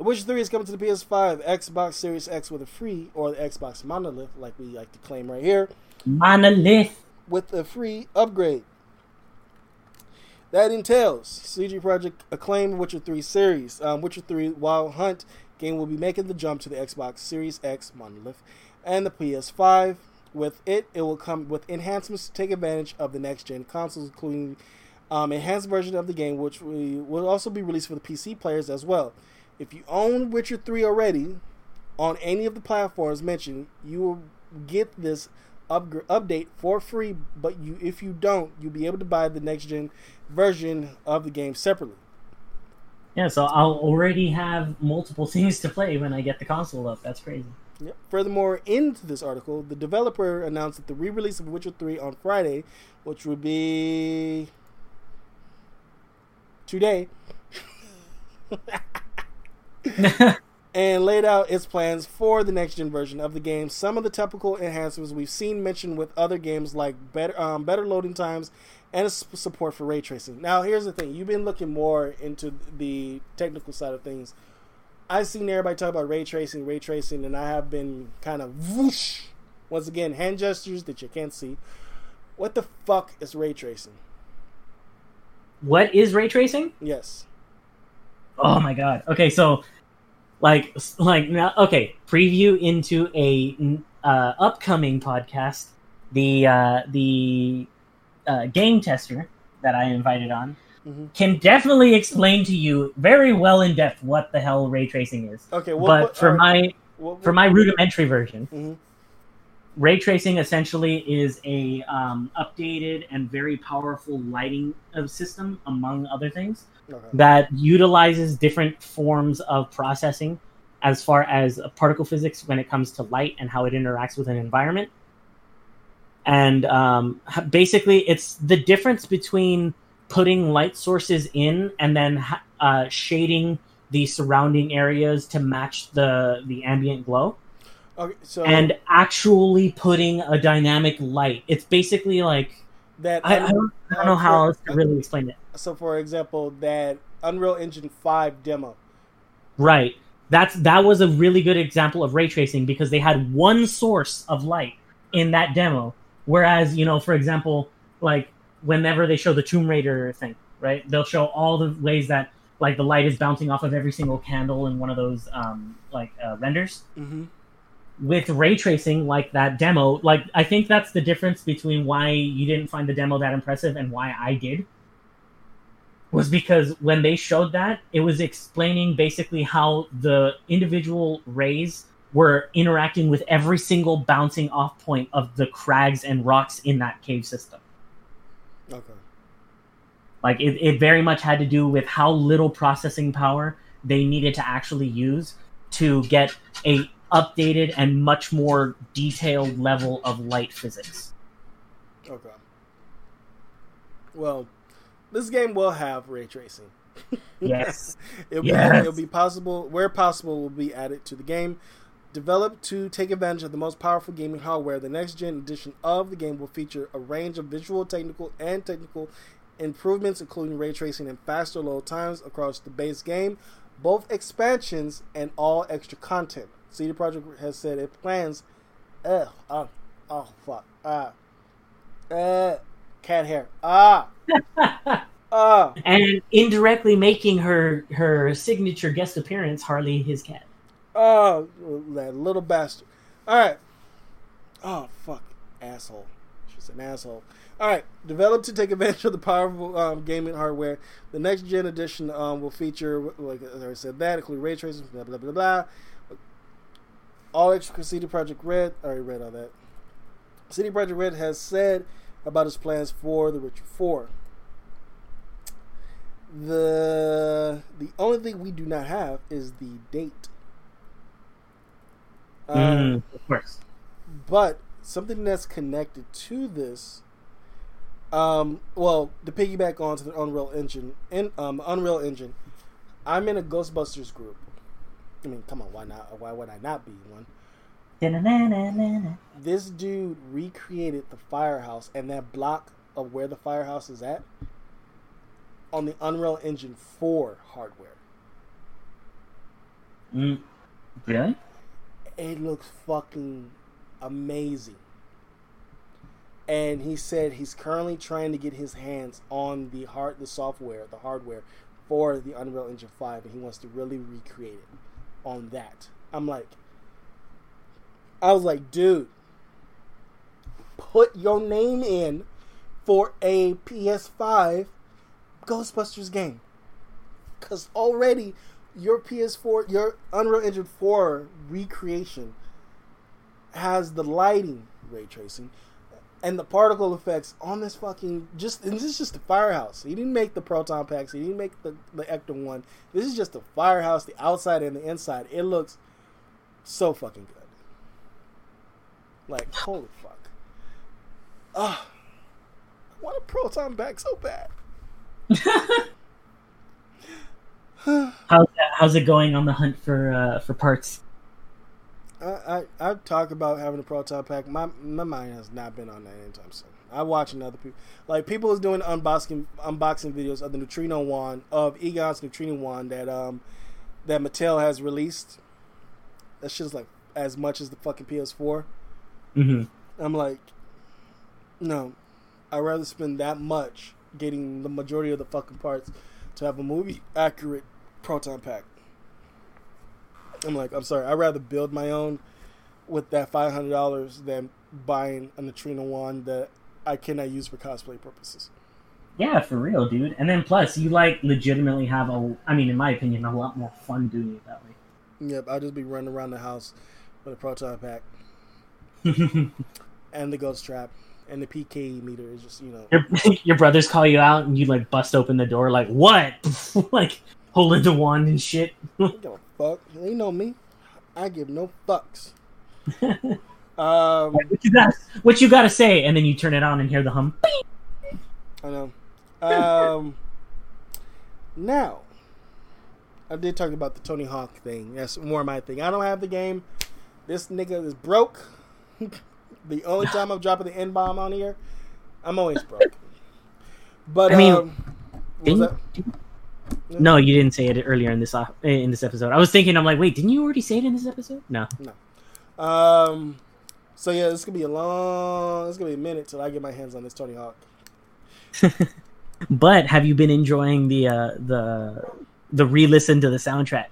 The Witcher 3 is coming to the PS5, Xbox Series X with a free, or the Xbox Monolith, like we like to claim right here. Monolith! With a free upgrade. That entails CD Projekt acclaimed Witcher 3 series, um, Witcher 3 Wild Hunt game will be making the jump to the Xbox Series X monolith and the PS5. With it, it will come with enhancements to take advantage of the next gen consoles, including um, enhanced version of the game, which we will also be released for the PC players as well. If you own Witcher 3 already on any of the platforms mentioned, you will get this up- update for free. But you, if you don't, you'll be able to buy the next gen version of the game separately. Yeah, so I'll already have multiple things to play when I get the console up. That's crazy. Yep. Furthermore, into this article, the developer announced that the re-release of Witcher 3 on Friday, which would be today, and laid out its plans for the next gen version of the game. Some of the typical enhancements we've seen mentioned with other games, like better um, better loading times and support for ray tracing. Now, here's the thing: you've been looking more into the technical side of things. I've seen everybody talk about ray tracing, ray tracing, and I have been kind of whoosh. Once again, hand gestures that you can't see. What the fuck is ray tracing? What is ray tracing? Yes. Oh my god. Okay, so like like now okay, preview into a uh, upcoming podcast. The uh, the uh, game tester that I invited on mm-hmm. can definitely explain to you very well in depth what the hell ray tracing is. Okay, well, but what, for my what, for my rudimentary version, mm-hmm. Ray tracing essentially is a um, updated and very powerful lighting system, among other things, okay. that utilizes different forms of processing as far as particle physics when it comes to light and how it interacts with an environment and um, basically it's the difference between putting light sources in and then uh, shading the surrounding areas to match the the ambient glow okay, so and actually putting a dynamic light it's basically like that I, I, don't, I don't, know how else to really explain it so for example that unreal engine 5 demo right that's that was a really good example of ray tracing because they had one source of light in that demo Whereas, you know, for example, like whenever they show the Tomb Raider thing, right? They'll show all the ways that like the light is bouncing off of every single candle in one of those um, like uh, renders. Mm-hmm. With ray tracing like that demo, like I think that's the difference between why you didn't find the demo that impressive and why I did. Was because when they showed that, it was explaining basically how the individual rays were interacting with every single bouncing off point of the crags and rocks in that cave system. Okay. Like it, it very much had to do with how little processing power they needed to actually use to get a updated and much more detailed level of light physics. Okay. Well, this game will have ray tracing. Yes. it'll, Yes. Be, it'll be possible, where possible, will be added to the game. Developed to take advantage of the most powerful gaming hardware, the next gen edition of the game will feature a range of visual, technical, and technical improvements, including ray tracing and faster load times across the base game, both expansions and all extra content. CD Projekt has said it plans. Ugh, oh, oh, fuck. Ah. Uh, cat hair. Ah. Ah. and indirectly making her her signature guest appearance, Harley his cat. Oh, that little bastard. All right. Oh, fuck. Asshole. She's an asshole. All right. Developed to take advantage of the powerful um, gaming hardware, the next gen edition um, will feature, like I said, that, including ray tracing, blah, blah, blah, blah. All extra CD Projekt Red. I already read all that. CD Projekt Red has said about his plans for The Witcher 4. The the only thing we do not have is the date. Uh, Mm, of course. but something that's connected to this um well to piggyback onto the unreal engine in um unreal engine i'm in a ghostbusters group i mean come on why not? Why would i not be one? This dude recreated the firehouse and that block of where the firehouse is at on the unreal engine 4 hardware. Mm, really? it looks fucking amazing. And he said he's currently trying to get his hands on the hard the software, the hardware for the Unreal Engine 5 and he wants to really recreate it on that. I'm like I was like, dude, put your name in for a PS5 Ghostbusters game. Cuz already your PS4, your Unreal Engine 4 recreation has the lighting ray tracing and the particle effects on this fucking just and this is just the firehouse. He didn't make the proton packs, he didn't make the the Ecto one. This is just the firehouse, the outside and the inside. It looks so fucking good. Like holy fuck. Ah, I want a proton pack so bad. How's that, how's it going on the hunt for uh, for parts? I, I I've about having a proton pack. My my mind has not been on that anytime soon. I watching other people like people is doing unboxing unboxing videos of the neutrino wand of Egon's neutrino wand that um that Mattel has released. That shit's like as much as the fucking PS4. hmm I'm like, no, I'd rather spend that much getting the majority of the fucking parts to have a movie accurate proton pack. I'm like, I'm sorry, I'd rather build my own with that five hundred dollars than buying a neutrino wand that I cannot use for cosplay purposes. Yeah, for real, dude. And then plus, you like legitimately have a, I mean, in my opinion, a lot more fun doing it that way. Yep, I'll just be running around the house with a proton pack and the ghost trap and the PK meter is just you know your, your brothers call you out, and you like bust open the door, like what? like holding the wand and shit. I don't give a fuck. You know me. I give no fucks. um, what you got? What you got to say? And then you turn it on and hear the hum. I know. Um, now, I did talk about the Tony Hawk thing. That's more my thing. I don't have the game. This nigga is broke. the only time I'm dropping the N bomb on here, I'm always broke. But I mean, um, what was Didn't- that? No, you didn't say it earlier in this uh, in this episode. I was thinking, I'm like, wait, didn't you already say it in this episode? No. No. Um, so yeah, this could be a long. It's gonna be a minute till I get my hands on this Tony Hawk. But have you been enjoying the uh, the the re-listen to the soundtrack?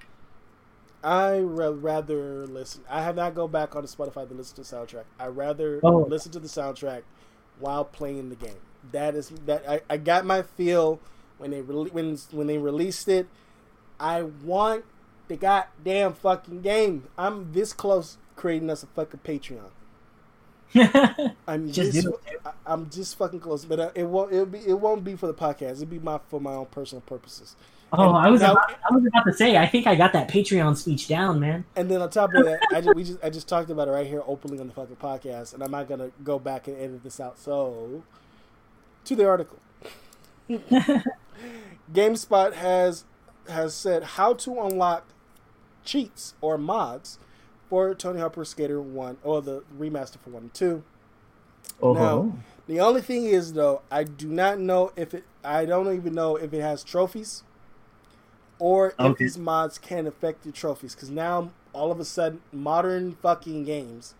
I ra- rather listen. I have not go back on the Spotify to listen to the soundtrack. I rather Oh. listen to the soundtrack while playing the game. That is that I, I got my feel when they rele- when when they released it. I want the goddamn fucking game. I'm this close creating us a fucking Patreon. I'm Just this. I, I'm just fucking close, but uh, it won't. It'll be. It won't be for the podcast. It'll be my for my own personal purposes. oh, I was Now- about, I was about to say. I think I got that Patreon speech down, man. And then on top of that, I just, we just I just talked about it right here openly on the fucking podcast, and I'm not gonna go back and edit this out. So, to the article, GameSpot has has said how to unlock cheats or mods for Tony Hawk Pro Skater One or the remaster for One and Two. Oh, uh-huh. No. The only thing is though, I do not know if it. I don't even know if it has trophies, or if Okay. these mods can affect your trophies. Because now, all of a sudden, modern fucking games,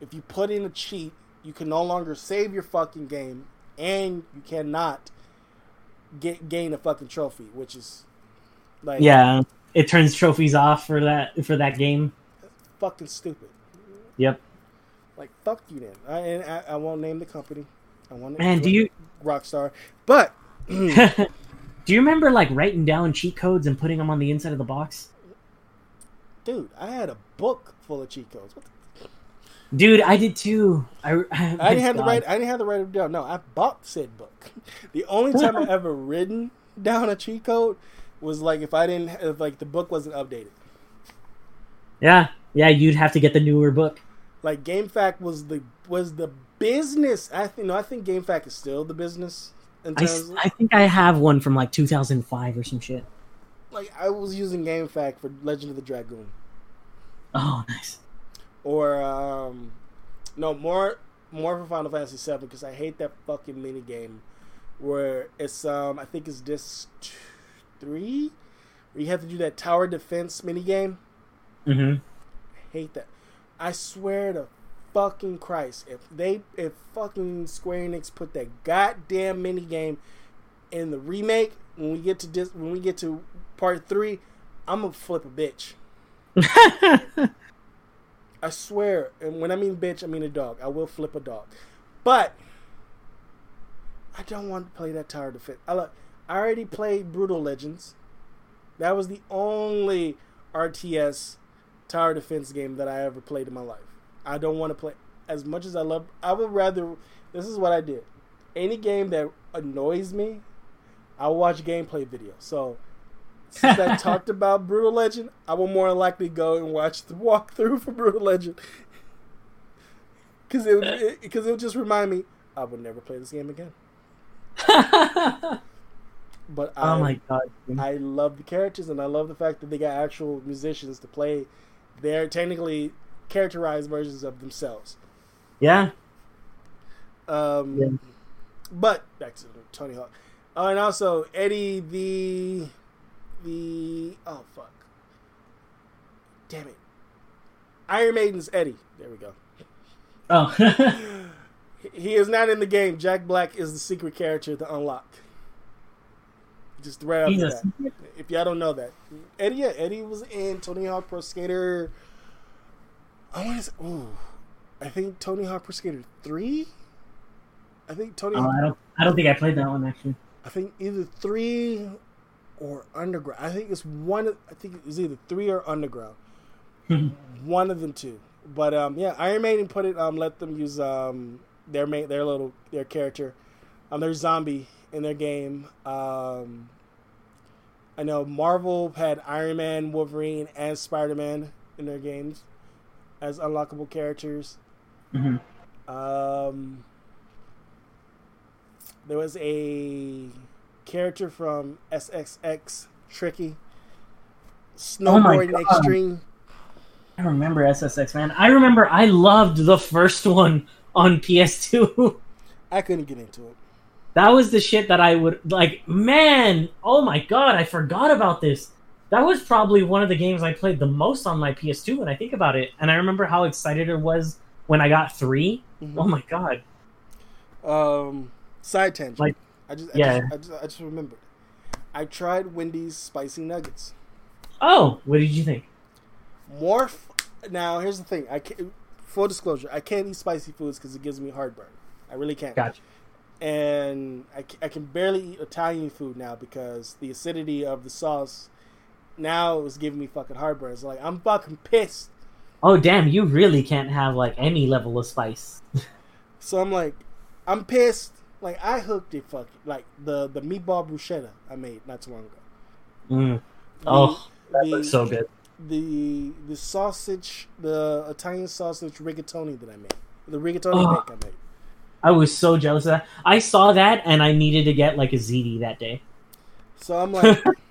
if you put in a cheat, you can no longer save your fucking game, and you cannot get gain a fucking trophy, which is like yeah, it turns trophies off for that for that game. fucking stupid. Yep. Like fuck you then. I, and I, I won't name the company. I won't. Man, do you Rockstar? But do you remember like writing down cheat codes and putting them on the inside of the box? dude, I had a book full of cheat codes. What the, Dude, I did too. I, I didn't have the right. I didn't have the right it down. No, I bought said book. The only time I ever written down a cheat code was like if I didn't, if like the book wasn't updated. Yeah, yeah, you'd have to get the newer book. Like GameFAQ was the was the business. I think no, I think GameFAQ is still the business. In I, of, I think I have one from like 2005 or some shit. like I was using GameFAQ for Legend of the Dragoon. Oh, nice. Or um, no more more for Final Fantasy Seven because I hate that fucking mini game where it's um I think it's disc three where you have to do that tower defense mini game. hmm Hate that. I swear to fucking Christ, if they if fucking Square Enix put that goddamn mini game in the remake when we get to dis- when we get to part three, I'm gonna flip a bitch. I swear, and when I mean bitch, I mean a dog. I will flip a dog, but I don't want to play that tower defense. I look, I already played Brutal Legends. That was the only RTS tower defense game that I ever played in my life. I don't want to play as much as I love. I would rather. This is what I did. Any game that annoys me, I watch gameplay videos. So since I talked about Brutal Legend, I will more likely go and watch the walkthrough for Brutal Legend. Because it would, because it, would just remind me I would never play this game again. But I, oh my god. I love the characters and I love the fact that they got actual musicians to play their technically characterized versions of themselves. Yeah. Um, Yeah. But back to Tony Hawk. Oh, and also Eddie the the oh fuck, damn it, Iron Maiden's Eddie. There we go. Oh. He is not in the game. Jack Black is the secret character to unlock. Just right off He's the a bat. secret? If y'all don't know that, Eddie, yeah, Eddie was in Tony Hawk Pro Skater. I want to say, ooh, I think Tony Hawk Pro Skater three. I think Tony. Oh, Hawk I don't. I don't think I played that one actually. I think either three or underground. I think it's one. of- I think it was either three or underground. one of them two. But um, yeah, Iron Maiden put it. Um, let them use um their main their little their character, um their zombie in their game. Um, I know Marvel had Iron Man, Wolverine, and Spider Man in their games as unlockable characters. Mhm. Um, there was a character from SSX Tricky, Oh Snowboarding God. Extreme. I remember SSX man. I remember I loved the first one on PS2. I couldn't get into it. that was the shit that I would like. Man, oh my god, I forgot about this. That was probably one of the games I played the most on my PS2 when I think about it. And I remember how excited it was when I got 3 Mhm. Oh my god. Um, side tangent. Like, I just, I yeah. just, I just, I just remembered. I tried Wendy's spicy nuggets. Oh, what did you think? More. F- now here's the thing. I can't, full disclosure. I can't eat spicy foods because it gives me heartburn. I really can't. Gotcha. And I, I can barely eat Italian food now because the acidity of the sauce now is giving me fucking heartburn. It's like I'm fucking pissed. Oh damn! You really can't have like any level of spice. So I'm like, I'm pissed. Like I hooked it, fucking like the the meatball bruschetta I made not too long ago. Mm. The- Oh, that the- looks so good. the the sausage, the Italian sausage rigatoni that I made, the rigatoni Oh. I made. I was so jealous of that. I saw that and I needed to get like a ziti that day. So I'm like,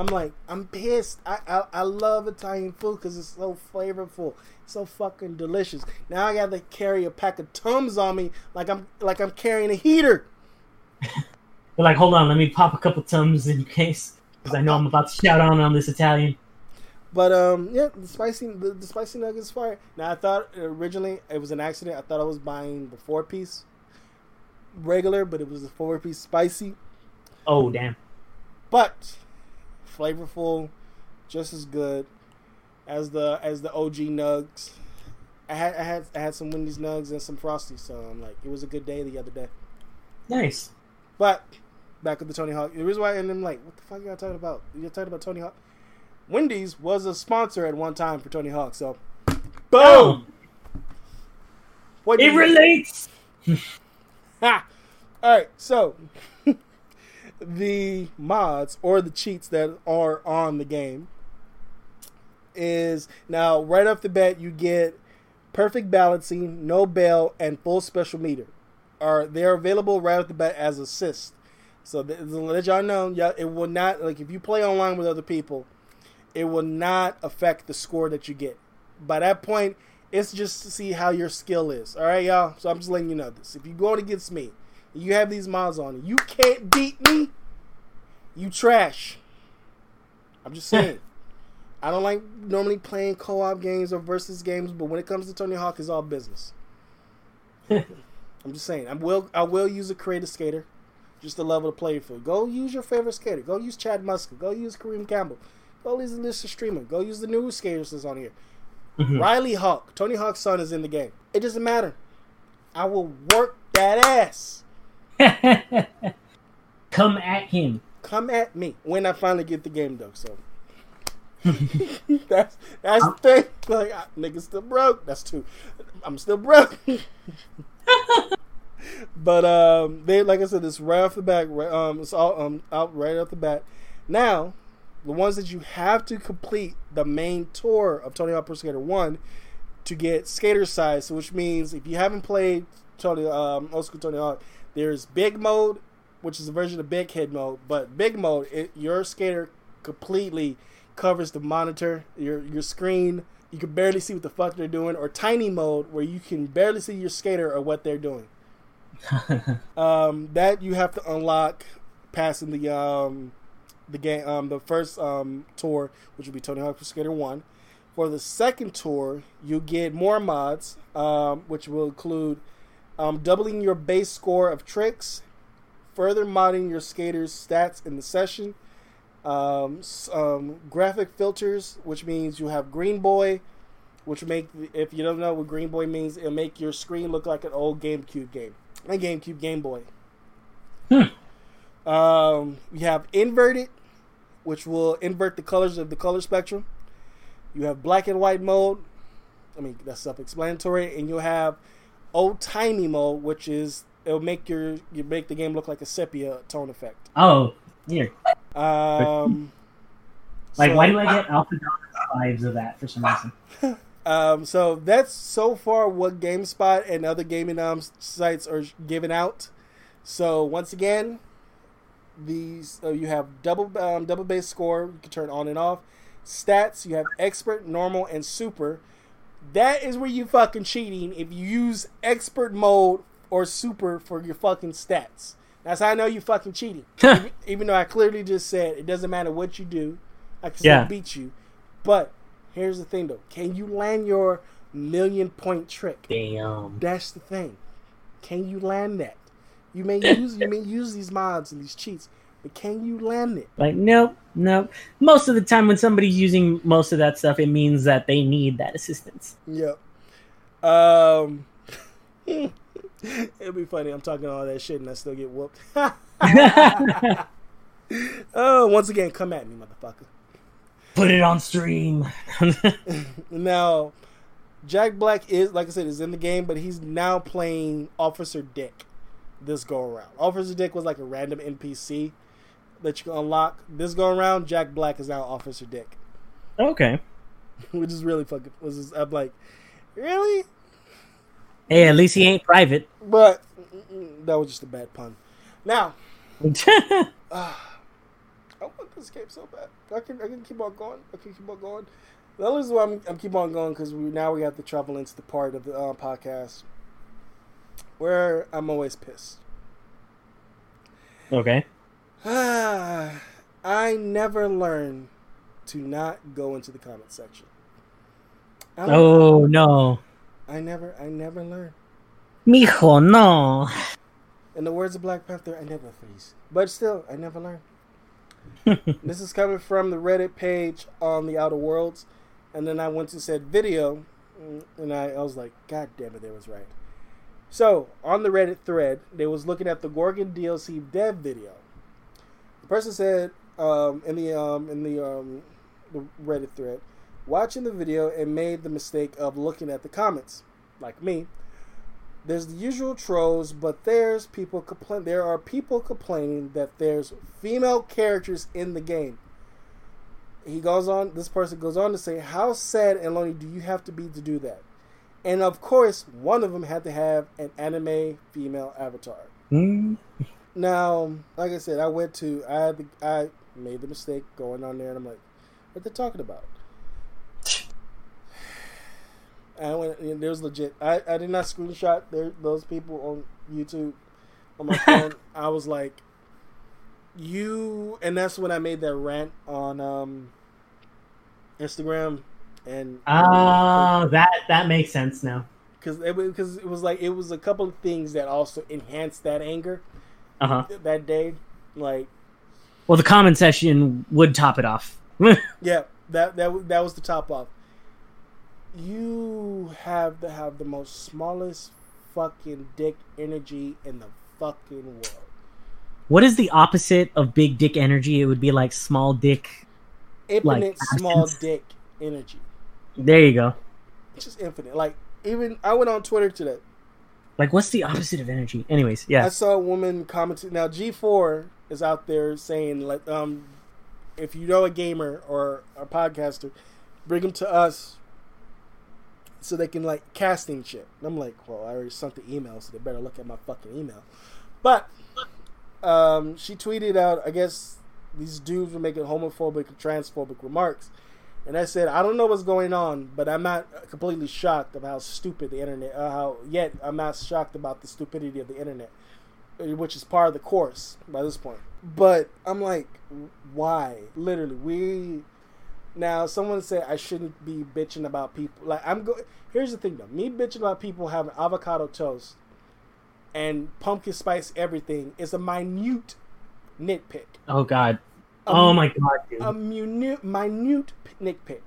I'm like, I'm pissed. I I, I love Italian food because it's so flavorful, so fucking delicious. Now I got to carry a pack of tums on me, like I'm like I'm carrying a heater. They're like, hold on, let me pop a couple tums in case, because I know I'm about to shout on on this Italian. But um, yeah, the spicy the, the spicy nuggets fire. Now I thought originally it was an accident. I thought I was buying the four piece regular, but it was the four piece spicy. Oh damn! But flavorful, just as good as the as the OG nugs. I had I had I had some Wendy's nugs and some frosty, so I'm like it was a good day the other day. Nice. But back with the Tony Hawk. The reason why and I'm like, what the fuck y'all talking about? You're talking about Tony Hawk. Wendy's was a sponsor at one time for Tony Hawk, so boom. Oh, What it relates. Ha! All right, so the mods or the cheats that are on the game is now right off the bat you get perfect balancing, no bail, and full special meter. Are they're available right off the bat as assist. So to let y'all know, yeah, it will not like if you play online with other people, it will not affect the score that you get. By that point, it's just to see how your skill is. All right, y'all. So I'm just letting you know this. If you're going against me, you have these mods on, you can't beat me. You trash. I'm just saying. I don't like normally playing co-op games or versus games, but when it comes to Tony Hawk, it's all business. I'm just saying. I will. I will use a creative skater, just to level the playing field. Go use your favorite skater. Go use Chad Muska. Go use Kareem Campbell. Go use the Elissa Steamer. Go use the newest skaters that's on here. Mhm. Riley Hawk, Tony Hawk's son, is in the game. It doesn't matter. I will work that ass. Come at him. Come at me when I finally get the game though. So that's that's the thing. Like I, niggas still broke. That's two. I'm still broke. but um, they like I said, it's right off the bat. right- Um, it's all um out right off the bat. Now, the ones that you have to complete the main tour of Tony Hawk Pro Skater One to get skater size, which means if you haven't played Tony um, old school Tony Hawk, there's big mode, which is a version of big head mode. But big mode, it, your skater completely covers the monitor, your your screen. You can barely see what the fuck they're doing. Or tiny mode, where you can barely see your skater or what they're doing. Um, that you have to unlock passing the um, the game um, the first um, tour, which will be Tony Hawk Pro Skater One. For the second tour, you get more mods, um, which will include um, doubling your base score of tricks, further modding your skaters' stats in the session, um, um, graphic filters, which means you have Green Boy, which make if you don't know what Green Boy means, it'll make your screen look like an old GameCube game, a GameCube Game Boy. Um, we have inverted, which will invert the colors of the color spectrum. You have black and white mode. I mean, that's self-explanatory. And you'll have old timey mode, which is it'll make your you make the game look like a sepia tone effect. oh, here. Um, Like, so- why do I get Alpha vibes of that for some reason? Um, so that's so far what GameSpot and other gaming um, sites are giving out. So once again, these uh, you have double um, double base score you can turn on and off. Stats you have expert, normal, and super. That is where you fucking cheating if you use expert mode or super for your fucking stats. That's how I know you fucking cheating. even, even though I clearly just said it doesn't matter what you do, I can still Yeah. beat you. But here's the thing though: can you land your million point trick? Damn. That's the thing. Can you land that? You may use you may use these mods and these cheats, but can you land it? Like, nope, nope. Most of the time, when somebody's using most of that stuff, it means that they need that assistance. Yep. Um, it'd be funny. I'm talking all that shit and I still get whooped. oh, once again, come at me, motherfucker. Put it on stream. now, Jack Black is, like I said, is in the game, but he's now playing Officer Dick this go around. Officer Dick was like a random NPC that you can unlock. This go around, Jack Black is now Officer Dick. Okay. Which is really fucking. Was just, I'm like, really? Hey, at least he ain't private. But that was just a bad pun. Now, uh, I want this game so bad. I can I can keep on going. I can keep on going. The only reason why I'm, I'm keep on going because we now we have to travel into the part of the uh, podcast where I'm always pissed. Okay. I never learned to not go into the comment section. Oh no. I never I never learned. Mijo, no. In the words of Black Panther, I never freeze. But still, I never learned. this is coming from the Reddit page on the Outer Worlds. And then I went to said video, mm, and I, I was like, God damn it, they was right. So, on the Reddit thread, they was looking at the Gorgon DLC dev video. Person said um, in the um, in the, um, the Reddit thread, watching the video and made the mistake of looking at the comments, like me. There's the usual trolls, but there's people complain. There are people complaining that there's female characters in the game. He goes on. This person goes on to say, "How sad and lonely do you have to be to do that?" And of course, one of them had to have an anime female avatar. Mm. Now, like I said, I went to I had the, I made the mistake going on there, and I'm like, "What they talking about?" I went. And There was legit. I, I did not screenshot there, those people on YouTube on my phone. I was like, you, and that's when I made that rant on um, Instagram. And oh, that that makes sense now. Because it because it was like it was a couple of things that also enhanced that anger. Uh huh. That day, like. Well, the comment session would top it off. yeah, that that that was the top off you have to have the most smallest fucking dick energy in the fucking world. What is the opposite of big dick energy? It would be like small dick. Infinite like small dick energy. There you go. It's just infinite. Like even I went on Twitter today. Like what's the opposite of energy? Anyways, yeah. I saw a woman commenting. Now G four is out there saying like um, if you know a gamer or a podcaster, bring them to us so they can like casting shit. And I'm like, well, I already sent the email, so they better look at my fucking email. But um, she tweeted out, I guess these dudes were making homophobic and transphobic remarks. And I said, I don't know what's going on, but I'm not completely shocked about how stupid the internet. Uh, how yet I'm not shocked about the stupidity of the internet, which is part of the course by this point. But I'm like, why? Literally, we now, someone said I shouldn't be bitching about people. Like I'm going. Here's the thing, though. Me bitching about people having avocado toast and pumpkin spice everything is a minute nitpick. Oh God. Oh my God, dude. A minute, minute nitpick.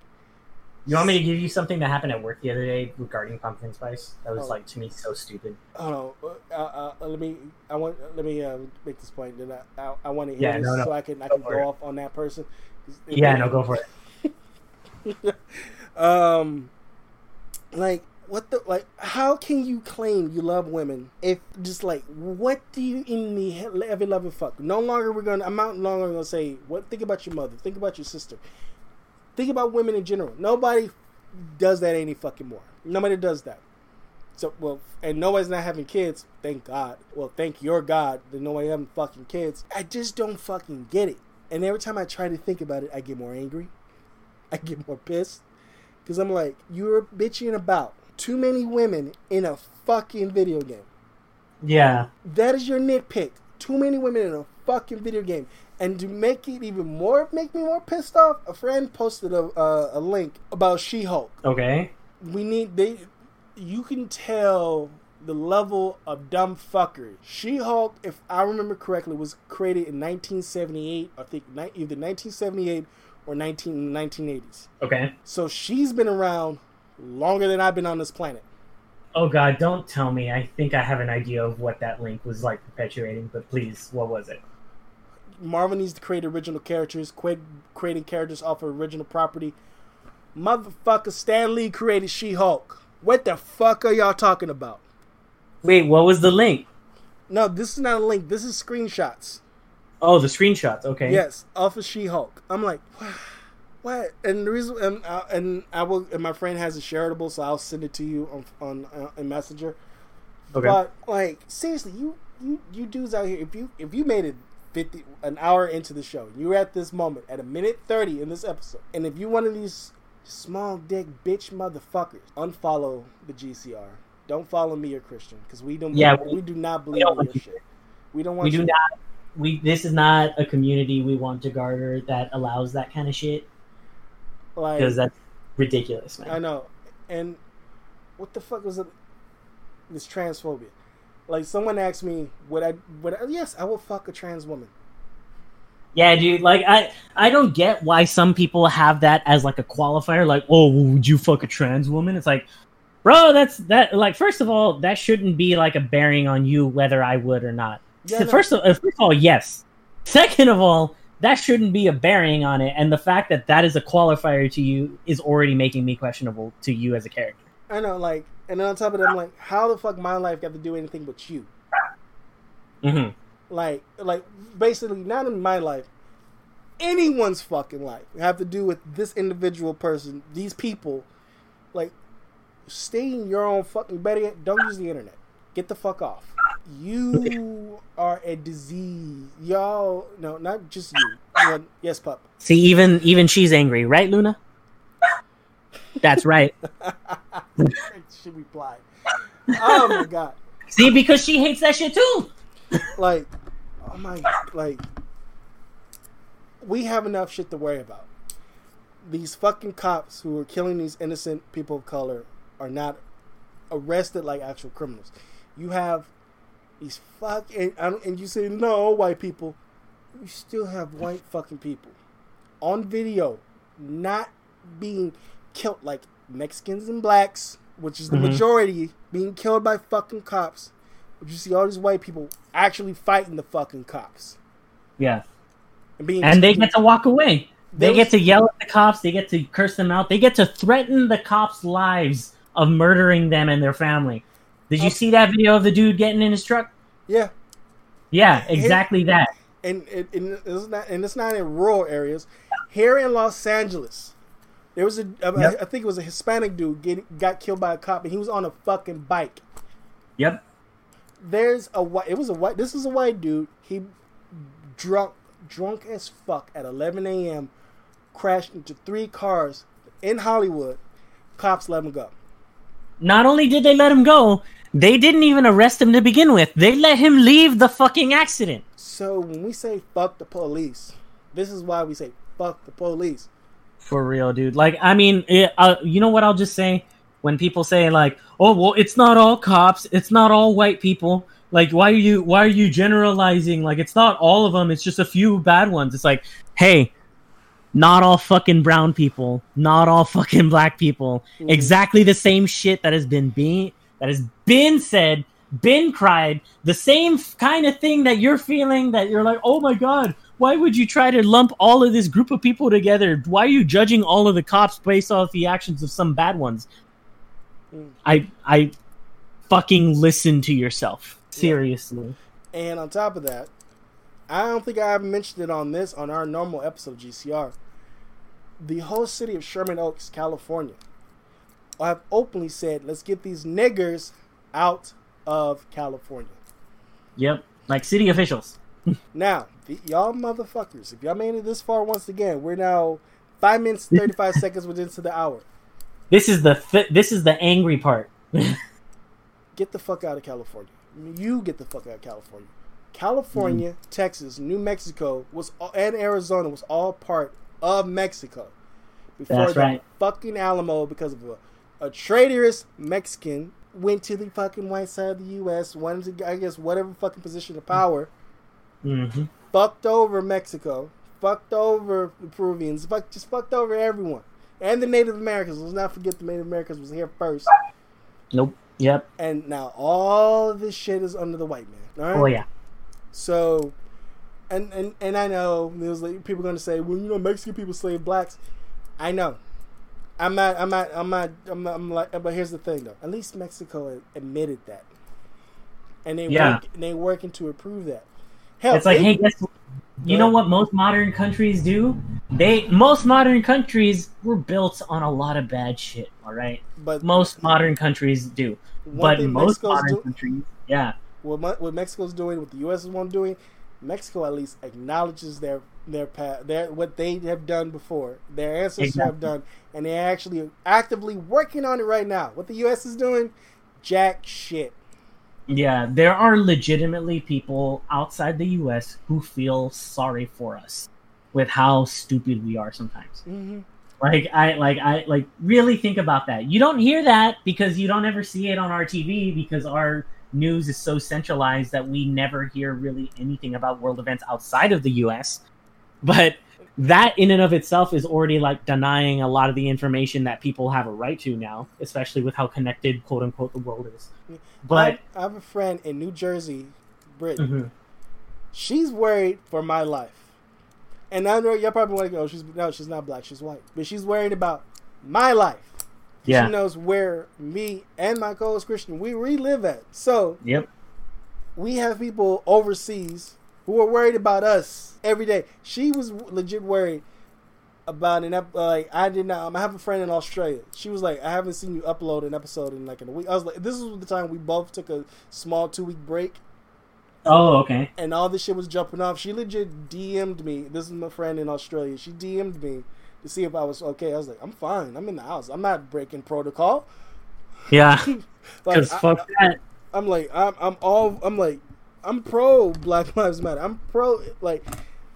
You want me to give you something that happened at work the other day regarding pumpkin spice? That was oh. like to me so stupid. Oh no! Uh, uh, let me. I want. Let me uh, make this point. Then I, I, I want to hear yeah, this no, no. so I can I can go, go off on that person. Yeah, no, go for it. um, like what the like? How can you claim you love women if just like what do you in the every loving fuck? No longer we're gonna. I'm not longer gonna say what. Think about your mother. Think about your sister. Think about women in general. Nobody does that any fucking more. Nobody does that. So well, and nobody's not having kids. Thank God. Well, thank your God that nobody having fucking kids. I just don't fucking get it. And every time I try to think about it, I get more angry. I get more pissed because I'm like, you're bitching about too many women in a fucking video game. Yeah. That is your nitpick. Too many women in a fucking video game. And to make it even more, make me more pissed off, a friend posted a, uh, a link about She Hulk. Okay. We need, they, you can tell the level of dumb fuckery. She Hulk, if I remember correctly, was created in 1978. I think either 1978 or 19 1980s. Okay. So she's been around longer than I've been on this planet. Oh God, don't tell me. I think I have an idea of what that link was like perpetuating, but please, what was it? Marvel needs to create original characters. Quit creating characters off of original property. Motherfucker, Stan Lee created She Hulk. What the fuck are y'all talking about? Wait, what was the link? No, this is not a link. This is screenshots. Oh, the screenshots. Okay. Yes, off of She Hulk. I'm like, what? And the reason, and, uh, and I will, and my friend has a shareable, so I'll send it to you on on uh, in Messenger. Okay. But like, seriously, you you you dudes out here, if you if you made it 50 an hour into the show, you're at this moment at a minute 30 in this episode, and if you one of these small dick bitch motherfuckers, unfollow the GCR. Don't follow me or Christian because we don't. Yeah, we, we, do not believe in your shit. We don't want. We do not. We this is not a community we want to garner that allows that kind of shit. Like because that's ridiculous, man. I know, and what the fuck was it? This transphobia. Like someone asked me, "Would I? Would I? Yes, I will fuck a trans woman." Yeah, dude. Like I, I don't get why some people have that as like a qualifier. Like, oh, would you fuck a trans woman? It's like, bro, that's that. Like, first of all, that shouldn't be like a bearing on you whether I would or not. Yeah, no. first, of, first of all, yes. Second of all, that shouldn't be a bearing on it. And the fact that that is a qualifier to you is already making me questionable to you as a character. I know, like, and then on top of that, I'm like, how the fuck my life got to do anything but you? Mm-hmm. Like, like basically, not in my life, anyone's fucking life have to do with this individual person, these people. Like, stay in your own fucking. bed. don't use the internet. Get the fuck off. You are a disease, y'all. No, not just you. yes, pup. See, even even she's angry, right, Luna? That's right. she replied. Oh my god. See, because she hates that shit too. like, oh my, like, we have enough shit to worry about. These fucking cops who are killing these innocent people of color are not arrested like actual criminals. You have these fucking and, and you say no white people. You still have white fucking people on video not being killed like Mexicans and blacks, which is the mm-hmm. majority, being killed by fucking cops. But you see all these white people actually fighting the fucking cops. Yeah. And, being and they get to walk away. They was, get to yell at the cops. They get to curse them out. They get to threaten the cops' lives of murdering them and their family. Did you see that video of the dude getting in his truck? Yeah. Yeah, exactly and, that. And, and, and, it's not, and it's not in rural areas. Here in Los Angeles, there was a, yep. I think it was a Hispanic dude get, got killed by a cop, and he was on a fucking bike. Yep. There's a white. It was a white. This is a white dude. He drunk, drunk as fuck at 11 a.m. Crashed into three cars in Hollywood. Cops let him go. Not only did they let him go, they didn't even arrest him to begin with. They let him leave the fucking accident. So when we say fuck the police, this is why we say fuck the police. For real, dude. Like, I mean, it, uh, you know what I'll just say? When people say like, "Oh, well, it's not all cops. It's not all white people." Like, why are you why are you generalizing? Like, it's not all of them. It's just a few bad ones. It's like, hey, not all fucking brown people, not all fucking black people. Mm-hmm. Exactly the same shit that has been being that has been said, been cried, the same kind of thing that you're feeling that you're like, oh my god, why would you try to lump all of this group of people together? Why are you judging all of the cops based off the actions of some bad ones? Mm. I I fucking listen to yourself. Seriously. Yeah. And on top of that, I don't think I have mentioned it on this on our normal episode of GCR. The whole city of Sherman Oaks, California, have openly said, let's get these niggers out of California. Yep, like city officials. now, the, y'all motherfuckers, if y'all made it this far once again, we're now five minutes thirty five seconds within to the hour. This is the th- this is the angry part. get the fuck out of California. You get the fuck out of California. California, mm. Texas, New Mexico was and Arizona was all part of Mexico before That's the right. fucking Alamo because of a a traitorous Mexican went to the fucking white side of the U.S., wanted to, I guess, whatever fucking position of power, hmm fucked over Mexico, fucked over the Peruvians, fuck, just fucked over everyone. And the Native Americans. Let's not forget the Native Americans was here first. Nope. Yep. And now all of this shit is under the white man. All right? Oh yeah. So, and and and I know there's like people going to say, well, you know, Mexican people slave blacks. I know. I'm not. I'm not. I'm not. I'm not. I'm like. But here's the thing, though. At least Mexico admitted that, and they Yeah. work, and they working to improve that. Hell, It's like, they- hey, guess what? You know what most modern countries do? They most modern countries were built on a lot of bad shit. All right, but most modern countries do, but most Mexico's modern do- countries, yeah, what, what Mexico's doing, what the U.S. is doing, Mexico at least acknowledges their their past, their what they have done before, their ancestors have done, and they're actually actively working on it right now. What the U.S. is doing, jack shit. yeah. There are legitimately people outside the U.S. who feel sorry for us with how stupid we are sometimes. Mm-hmm. Like I like I like really think about that. You don't hear that because you don't ever see it on our TV because our news is so centralized that we never hear really anything about world events outside of the US. But that in and of itself is already like denying a lot of the information that people have a right to now, especially with how connected quote unquote the world is. But I, I have a friend in New Jersey, Brittany. Mhm. She's worried for my life, and I know you're probably like, "Oh, she's no, she's not black, she's white," but she's worried about my life. yeah. She knows where me and my co-host Christian we relive at. So Yep. we have people overseas who are worried about us every day. She was legit worried about an ep- like I did not. Um, I have a friend in Australia. She was like, I haven't seen you upload an episode in like in a week. I was like, this is the time we both took a small two week break, Oh, okay. and all this shit was jumping off. She legit DM'd me. This is my friend in Australia. She DM'd me to see if I was okay. I was like, I'm fine. I'm in the house. I'm not breaking protocol. Yeah. Like, I- fuck that. I'm like I'm I'm all I'm like I'm pro Black Lives Matter. I'm pro like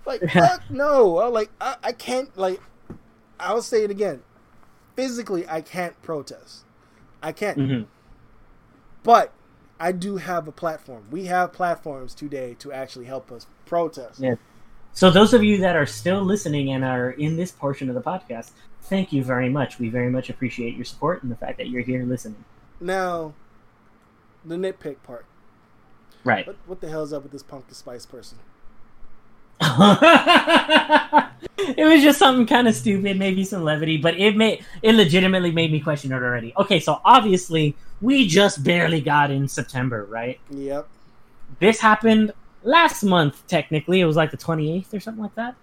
like fuck no. I like I, I can't like I'll say it again. Physically I can't protest. I can't. hmm But I do have a platform. We have platforms today to actually help us protest. Yeah. So those of you that are still listening and are in this portion of the podcast, thank you very much. We very much appreciate your support and the fact that you're here listening. Now the nitpick part. Right. What what the hell is up with this pumpkin spice person? it was just something kind of stupid, maybe some levity, but it made it legitimately made me question it already. Okay, so obviously we just barely got in September, right? Yep. This happened last month. Technically, it was like the twenty eighth or something like that.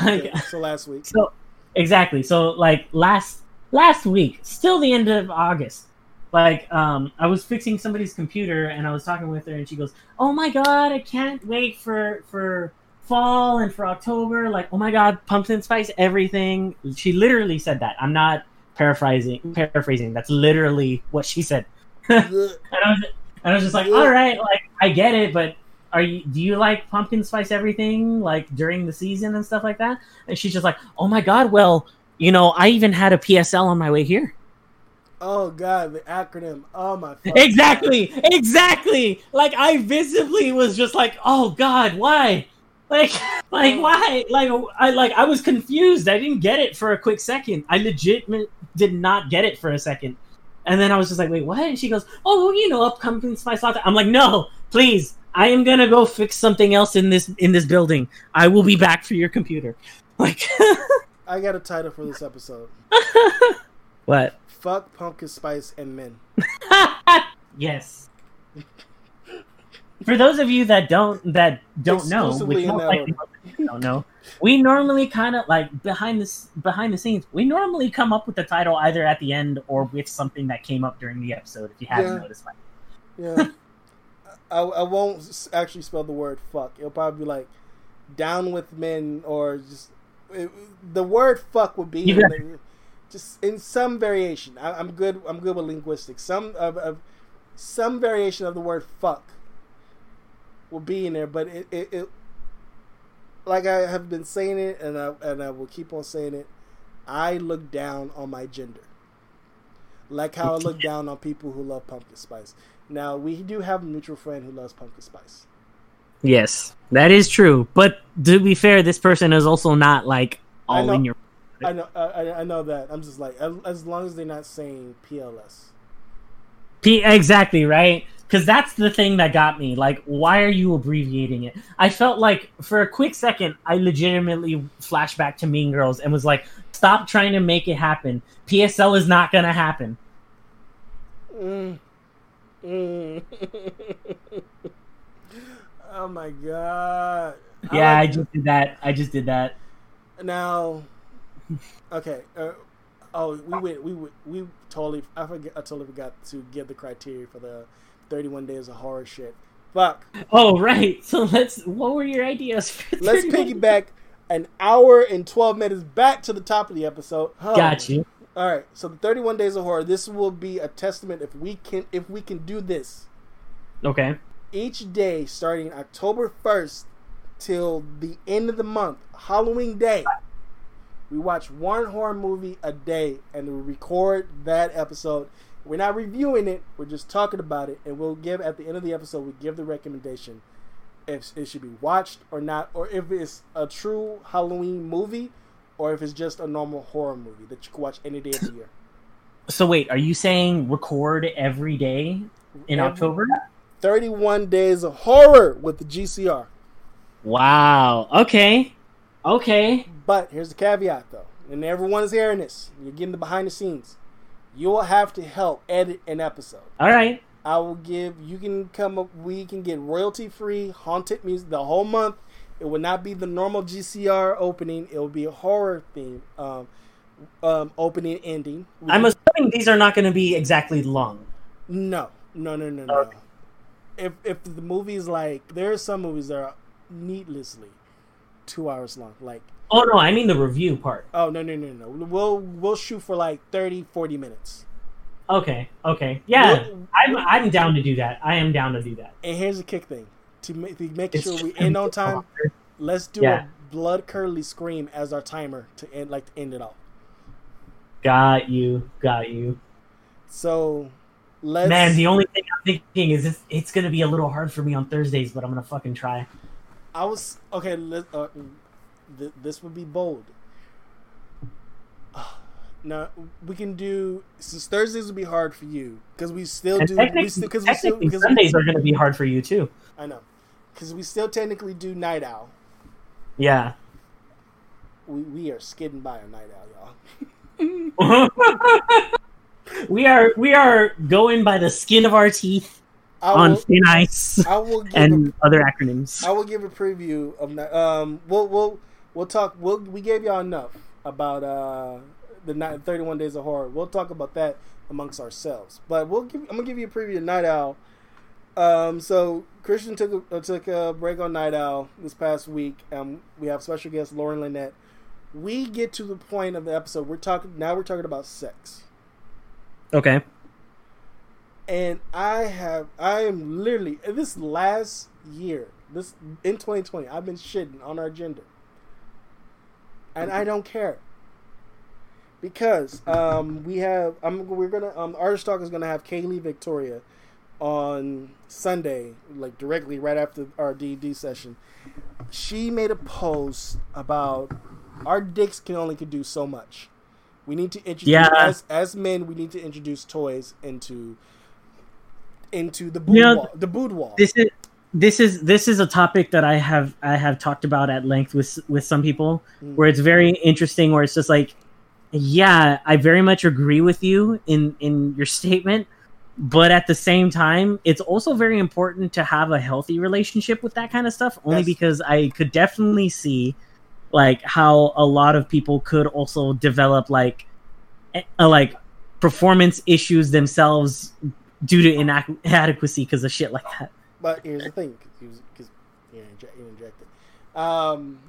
Like, Yeah, so last week. So exactly. So like last last week, still the end of August. Like um I was fixing somebody's computer and I was talking with her and she goes, "Oh my god, I can't wait for for fall and for October. Like, oh my god, pumpkin spice everything." She literally said that. I'm not paraphrasing paraphrasing. That's literally what she said. And I was, and I was just like, all right, like I get it, but are you? Do you like pumpkin spice everything like during the season and stuff like that? And she's just like, oh my god, well, you know, I even had a PSL on my way here. Oh god, the acronym. Oh my Exactly, exactly. Like I visibly was just like, oh god, why? Like, like why? Like I like I was confused. I didn't get it for a quick second. I legit did not get it for a second. And then I was just like, wait, what? And she goes, oh, you know, up spice latte. I'm like, no, please. I am gonna go fix something else in this in this building. I will be back for your computer. Like, I got a title for this episode. what? Fuck pumpkin spice and men. yes. For those of you that don't that don't know, which most likely most of you don't know, we normally kind of like behind this behind the scenes. We normally come up with the title either at the end or with something that came up during the episode. If you haven't Yeah. noticed, like, Yeah. I, I won't actually spell the word fuck. It'll probably be like down with men or just it, the word fuck would be Just in some variation. I, I'm good. I'm good with linguistics. Some of, of some variation of the word fuck will be in there, but it, it, it like I have been saying it, and I and I will keep on saying it. I look down on my gender. Like how I look down on people who love pumpkin spice. Now we do have a mutual friend who loves pumpkin spice. Yes, that is true. But to be fair, this person is also not like all in your. I know, I, I know that. I'm just like, as long as they're not saying PLS. P exactly right because that's the thing that got me. Like, why are you abbreviating it? I felt like for a quick second, I legitimately flashed back to Mean Girls and was like, stop trying to make it happen. PSL is not gonna happen. Mm. Mm. oh my god. Yeah, I, like I just did that. I just did that. Now, okay. Uh, oh, we went. We we totally. I forget. I totally forgot to give the criteria for the 31 days of horror shit. Fuck. Oh right. So let's. What were your ideas? let's piggyback an hour and 12 minutes back to the top of the episode. Oh. Got you. All right. So the 31 days of horror. This will be a testament if we can if we can do this. Okay. Each day starting October 1st till the end of the month, Halloween day. We watch one horror movie a day and we record that episode we're not reviewing it. We're just talking about it, and we'll give at the end of the episode. We give the recommendation if it should be watched or not, or if it's a true Halloween movie, or if it's just a normal horror movie that you can watch any day of the year. So wait, are you saying record every day in every, October? Thirty-one days of horror with the GCR. Wow. Okay. Okay. But here's the caveat, though, and everyone is hearing this. You're getting the behind the scenes you will have to help edit an episode. All right. I will give. You can come up. We can get royalty free haunted music the whole month. It will not be the normal GCR opening. It will be a horror theme um, um, opening ending. We I'm assuming these are not going to be exactly long. No, no, no, no, no. If if the movie's like there are some movies that are needlessly two hours long, like Oh no, I mean the review part. Oh no no no no. We'll we'll shoot for like 30, 40 minutes. Okay, okay, yeah, we'll, I'm I'm down to do that. I am down to do that. And here's the kick thing: to make to make sure we end on time. Let's do yeah. a blood curdly scream as our timer to end like to end it all. Got you, got you. So, let's. Man, the only thing I'm thinking is it's, it's gonna be a little hard for me on Thursdays, but I'm gonna fucking try. I was okay. Let, uh, th- this would be bold. Now we can do since Thursdays would be hard for you because we still do we still because we still cause Sundays we, are going to be hard for you too. I know because we still technically do Night Owl. Yeah, we we are skidding by a Night Owl, y'all. we are we are going by the skin of our teeth will, on thin ice. I will and a, other acronyms. I will give a preview of um. We'll we'll we'll talk. We'll, we gave y'all enough about uh, the night 31 Days of Horror. We'll talk about that amongst ourselves. But we'll give. I'm gonna give you a preview of Night Owl. Um, so Christian took a, uh, took a break on Night Owl this past week. Um, we have special guest Lauren Lynette. We get to the point of the episode. We're talking now. We're talking about sex. Okay. And I have I am literally this last year this in 2020 I've been shitting on our gender and I don't care because um, we have I'm we're gonna um Artist Talk is gonna have Kaylee Victoria on Sunday, like directly right after our D D session. She made a post about our dicks can only can do so much. We need to introduce yeah. as as men. We need to introduce toys into into the boudoir. You know, the boudoir. This is this is this is a topic that I have I have talked about at length with with some people mm. where it's very interesting where it's just like yeah I very much agree with you in in your statement but at the same time it's also very important to have a healthy relationship with that kind of stuff only yes. because I could definitely see like how a lot of people could also develop like a, a, like performance issues themselves due to inadequacy because of shit like that but here's the thing, because you interjected. Um,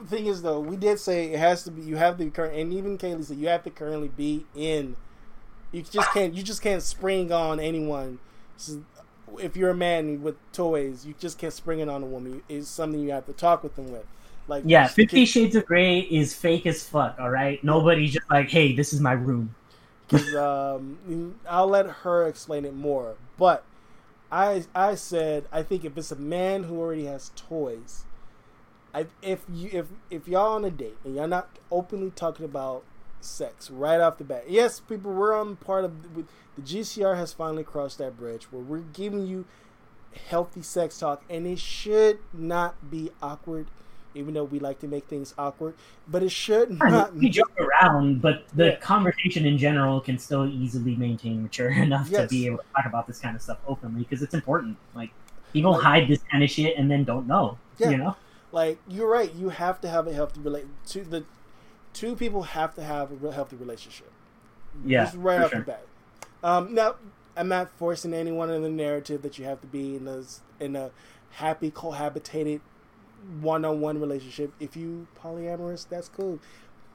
the thing is though, we did say it has to be. You have to current, and even Kaylee said you have to currently be in. You just can't. You just can't spring on anyone. If you're a man with toys, you just can't spring it on a woman. It's something you have to talk with them with. Like yeah, Fifty Shades of Grey is fake as fuck. All right, nobody's just like, hey, this is my room. Because um, I'll let her explain it more. But I I said I think if it's a man who already has toys, I, if you if if y'all on a date and y'all not openly talking about sex right off the bat, yes, people, we're on part of the GCR has finally crossed that bridge where we're giving you healthy sex talk, and it should not be awkward even though we like to make things awkward. But it should not. We joke around, but the yeah. conversation in general can still easily maintain mature enough yes. to be able to talk about this kind of stuff openly because it's important. Like people like, hide this kind of shit and then don't know. Yeah. You know, like you're right. You have to have a healthy relate to the two people have to have a real healthy relationship. Yeah, Just right off sure. the bat. Um, now, I'm not forcing anyone in the narrative that you have to be in a in a happy cohabitated one-on-one relationship. If you polyamorous, that's cool.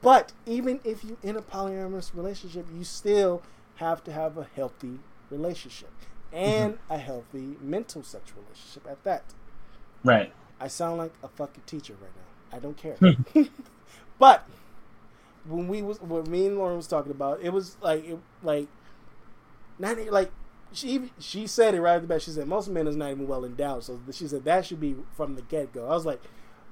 But even if you in a polyamorous relationship, you still have to have a healthy relationship and mm-hmm. a healthy mental sexual relationship at that. Right. I sound like a fucking teacher right now. I don't care. but when we was what me and Lauren was talking about, it was like it, like not like she she said it right at the back. She said most men is not even well endowed. So she said that should be from the get go. I was like,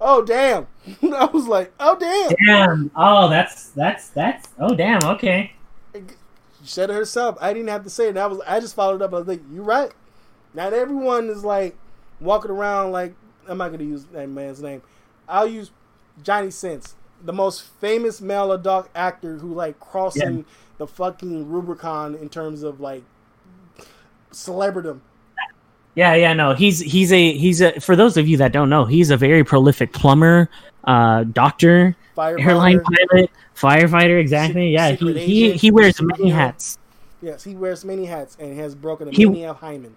oh damn. I was like, oh damn. Damn. Oh, that's that's that's. Oh damn. Okay. She said it herself. I didn't have to say it. I was I just followed up. I was like, you're right. Not everyone is like walking around like I'm not gonna use that man's name. I'll use Johnny Sins, the most famous male adult actor who like crossing yeah. the fucking Rubicon in terms of like celebridom. Yeah, yeah, no, he's he's a he's a for those of you that don't know, he's a very prolific plumber, uh, doctor, airline pilot, firefighter. Exactly. yeah, he, he he wears many hats. Yes, he wears many hats and has broken a he, many of hymen.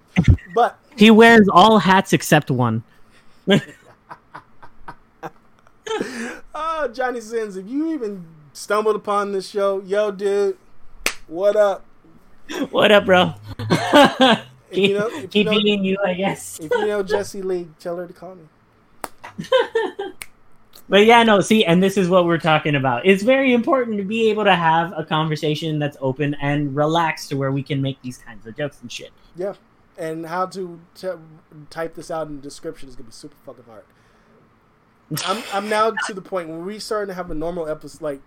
But he wears all hats except one. oh, Johnny Sins, if you even stumbled upon this show, yo, dude, what up? What up, bro? Keep you know, keep you know, beating you, I guess. if you know Jesse Lee, tell her to call me. but yeah, no, see, and this is what we're talking about. It's very important to be able to have a conversation that's open and relaxed to where we can make these kinds of jokes and shit. Yeah. And how to t- type this out in the description is gonna be super fucking hard. I'm I'm now to the point where we're starting to have a normal episode like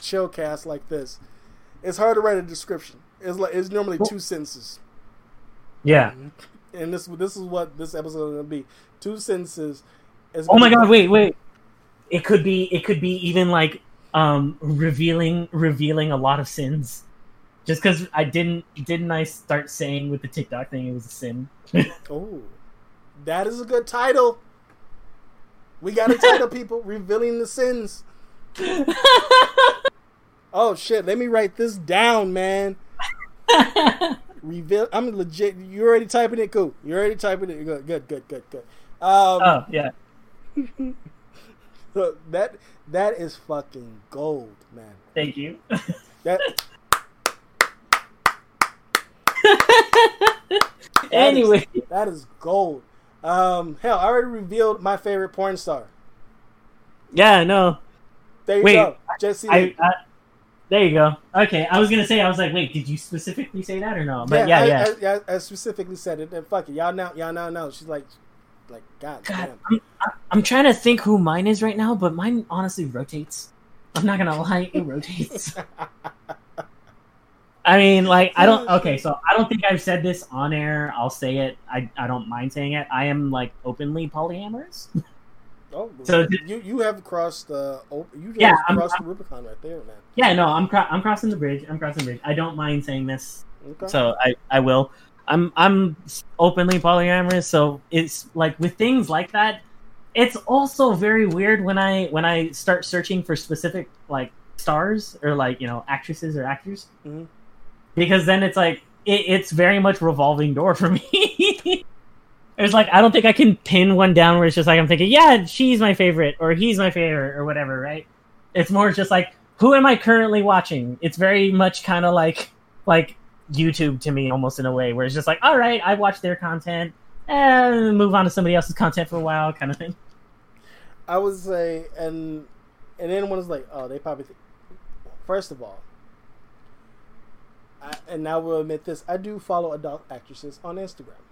chill cast like this. It's hard to write a description. It's like it's normally two sentences. Yeah. And this this is what this episode is gonna be. Two sentences. oh my god! Wait, wait. It could be. It could be even like um revealing revealing a lot of sins. Just because I didn't didn't I start saying with the TikTok thing it was a sin. oh, that is a good title. We got a title, people revealing the sins. oh shit! Let me write this down, man. Reveal. I'm legit. You already typing it? Cool. You already typing it? Good. Good. Good. Good. Good. Um, oh yeah. so that that is fucking gold, man. Thank you. That. anyway, that is, that is gold. Um, hell, I already revealed my favorite porn star. Yeah, no. There you Wait, go, Jesse. I, I, there you go. Okay, I was gonna say, I was like, wait, did you specifically say that or no? But yeah, yeah, I, yeah. I, I, specifically said it. And fuck it, y'all now, y'all now know. She's like, like, God, God damn. I'm, I'm trying to think who mine is right now, but mine honestly rotates. I'm not gonna lie, it rotates. I mean, like, I don't. Okay, so I don't think I've said this on air. I'll say it. I I don't mind saying it. I am like openly polyamorous. Oh, so you you have crossed the uh, you yeah, crossed I'm, the Rubicon right there, man. Yeah, no, I'm cro- I'm crossing the bridge. I'm crossing the bridge. I don't mind saying this, okay. so I I will. I'm I'm openly polyamorous, so it's like with things like that. It's also very weird when I when I start searching for specific like stars or like you know actresses or actors, mm-hmm. because then it's like it, it's very much revolving door for me. It's like I don't think I can pin one down where it's just like I'm thinking, yeah, she's my favorite or he's my favorite or whatever, right? It's more just like who am I currently watching? It's very much kind of like like YouTube to me, almost in a way, where it's just like, all right, I watch their content and move on to somebody else's content for a while, kind of thing. I would say, and and then one is like, oh, they probably think. First of all, I, and I will admit this: I do follow adult actresses on Instagram.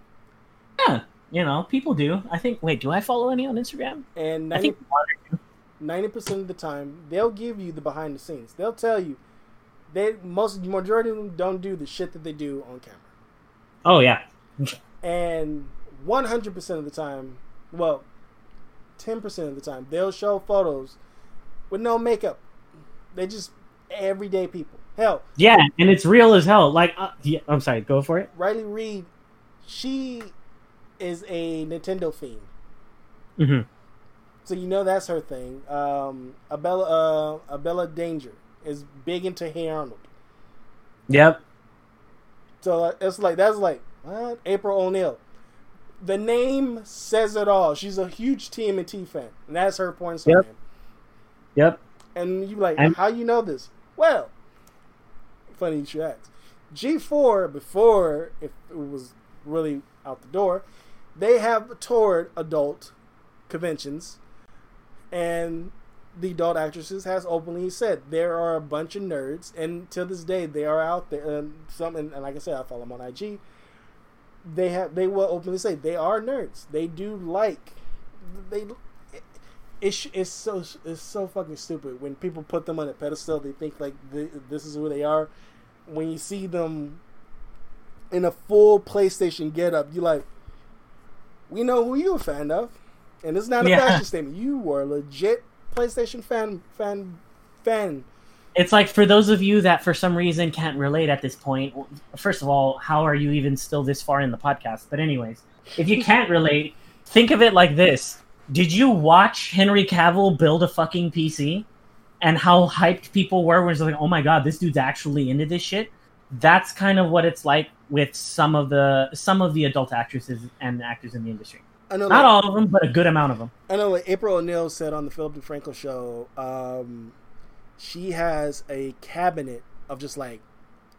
Yeah, you know, people do. I think. Wait, do I follow any on Instagram? And I think one or two. ninety percent of the time, they'll give you the behind the scenes. They'll tell you. They most majority of them don't do the shit that they do on camera. Oh yeah, And one hundred percent of the time, well, ten percent of the time, they'll show photos with no makeup. They just everyday people. Hell, yeah, and it's real as hell. Like, uh, yeah, I'm sorry, go for it. Riley Reid, she is a Nintendo fiend. hmm So you know that's her thing. Um, Abella, uh, Abella Danger is big into Hey Arnold. Yep. So it's like that's like what? April O'Neil. The name says it all. She's a huge TMNT fan, and that's her point. Yep. Yep. Yep. And you like, I'm- how you know this? Well, funny you should ask. G4 before if it was really out the door, they have toured adult conventions, and the adult actresses has openly said there are a bunch of nerds, and to this day they are out there. And some, and, like I said, I follow them on IG. They have they will openly say they are nerds. They do like they. It's, it's so it's so fucking stupid when people put them on a pedestal. They think like th- this is who they are. When you see them in a full PlayStation getup, you like, we know who you're a fan of, and it's not a Yeah. fashion statement. You were a legit PlayStation fan fan fan. It's like for those of you that for some reason can't relate at this point. First of all, how are you even still this far in the podcast? But anyways, if you can't relate, think of it like this: Did you watch Henry Cavill build a fucking PC, and how hyped people were when it's like, "Oh my god, this dude's actually into this shit." That's kind of what it's like with some of the some of the adult actresses and actors in the industry. I know, Not like, all of them, but a good amount of them. I know. Like April O'Neil said on the Philip DeFranco show, um, she has a cabinet of just like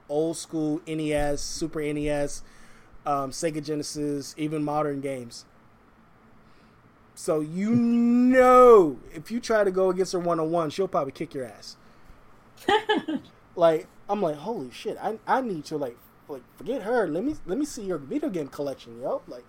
old school NES, Super NES, um, Sega Genesis, even modern games. So you know, if you try to go against her one on one, she'll probably kick your ass. like I'm like, holy shit! I I need to like like forget her. Let me let me see your video game collection, yo. Like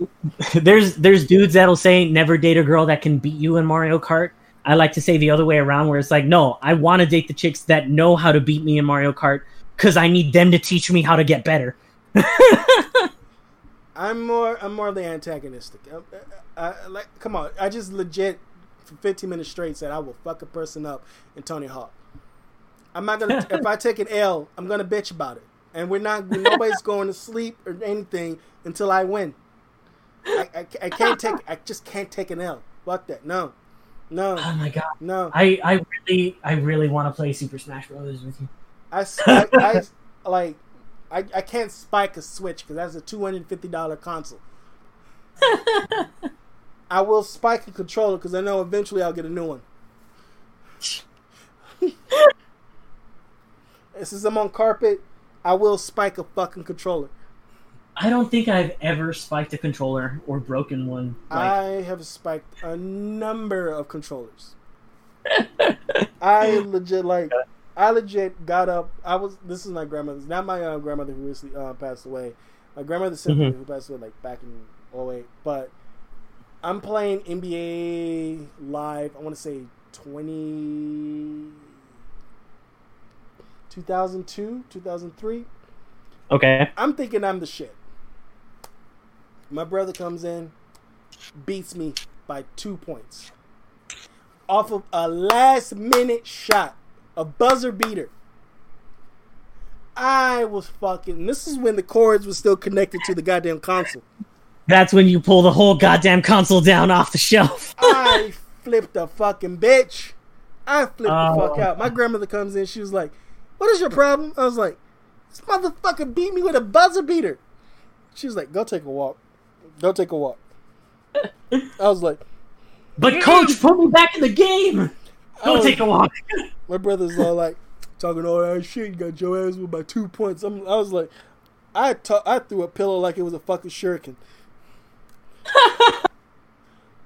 there's there's dudes that'll say never date a girl that can beat you in Mario Kart. I like to say the other way around, where it's like, no, I want to date the chicks that know how to beat me in Mario Kart because I need them to teach me how to get better. I'm more I'm more the antagonistic. I, I, I- like, come on, I just legit for 15 minutes straight said I will fuck a person up in Tony Hawk. I'm not gonna if I take an L, I'm gonna bitch about it, and we're not nobody's going to sleep or anything until I win. I, I, I can't take I just can't take an L. Fuck that. No, no, Oh my god, no. I I really I really want to play Super Smash Bros. with you. I, I- I- like I, I can't spike a Switch because that's a two hundred fifty dollar console. I will spike a controller because I know eventually I'll get a new one. Since I'm on carpet, I will spike a fucking controller. I don't think I've ever spiked a controller or broken one. Like, I have spiked a number of controllers. I legit like. I legit got up. I was. This is my grandmother's. Not my uh, grandmother who recently uh, passed away. My grandmother's sister Mhm. who passed away like back in 08. But I'm playing NBA live. I want to say 20. 2002, 2003. okay, I'm thinking I'm the shit. My brother comes in, beats me by two points. Off of a last minute shot, a buzzer beater. I was fucking. This is when the cords were still connected to the goddamn console. that's when you pull the whole goddamn console down off the shelf. I flipped a fucking bitch. I flipped the Oh. fuck out. My grandmother comes in. She was like, "What is your problem?" I was like, "This motherfucker beat me with a buzzer beater." She was like, "Go take a walk. Go take a walk." I was like, but coach, put me back in the game. Go Oh. take a walk. my brother's all like, talking all that shit. You got your ass with by two points. I'm, I was like, I I threw a pillow like it was a fucking shuriken.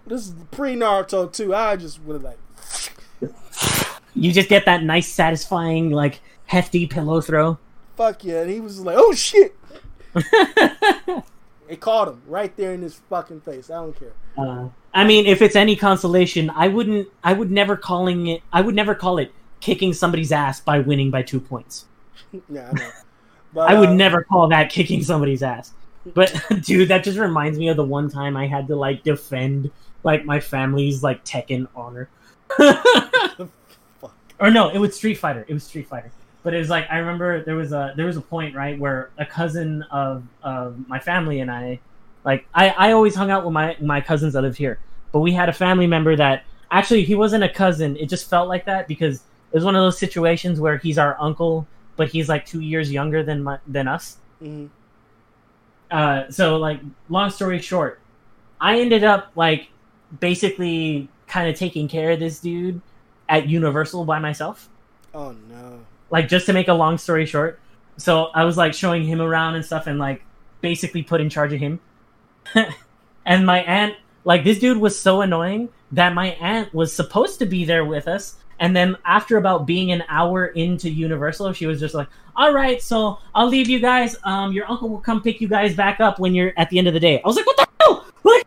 this is pre Naruto too. I just would have like. You just get that nice, satisfying, like hefty pillow throw. fuck yeah. And he was like, oh shit. it caught him right there in his fucking face. I don't care. Uh, I mean, if it's any consolation, I wouldn't. I would never calling it. I would never call it kicking somebody's ass by winning by two points. yeah, I know. But, I would uh, never call that kicking somebody's ass. But dude, that just reminds me of the one time I had to like defend like my family's like Tekken honor. Or no, it was Street Fighter. It was Street Fighter. But it was like I remember there was a there was a point right where a cousin of of my family and I, like I I always hung out with my my cousins that lived here, but we had a family member that actually he wasn't a cousin. It just felt like that because it was one of those situations where he's our uncle, but he's like two years younger than my, than us. Mhm. Uh, so like long story short, I ended up like basically kind of taking care of this dude at Universal by myself. Oh no. Like just to make a long story short. So I was like showing him around and stuff and like basically put in charge of him. and my aunt like this dude was so annoying that my aunt was supposed to be there with us. And then after about being an hour into universal she was just like all right so i'll leave you guys. Um your uncle will come pick you guys back up when you're at the end of the day. I was like what the hell? Like,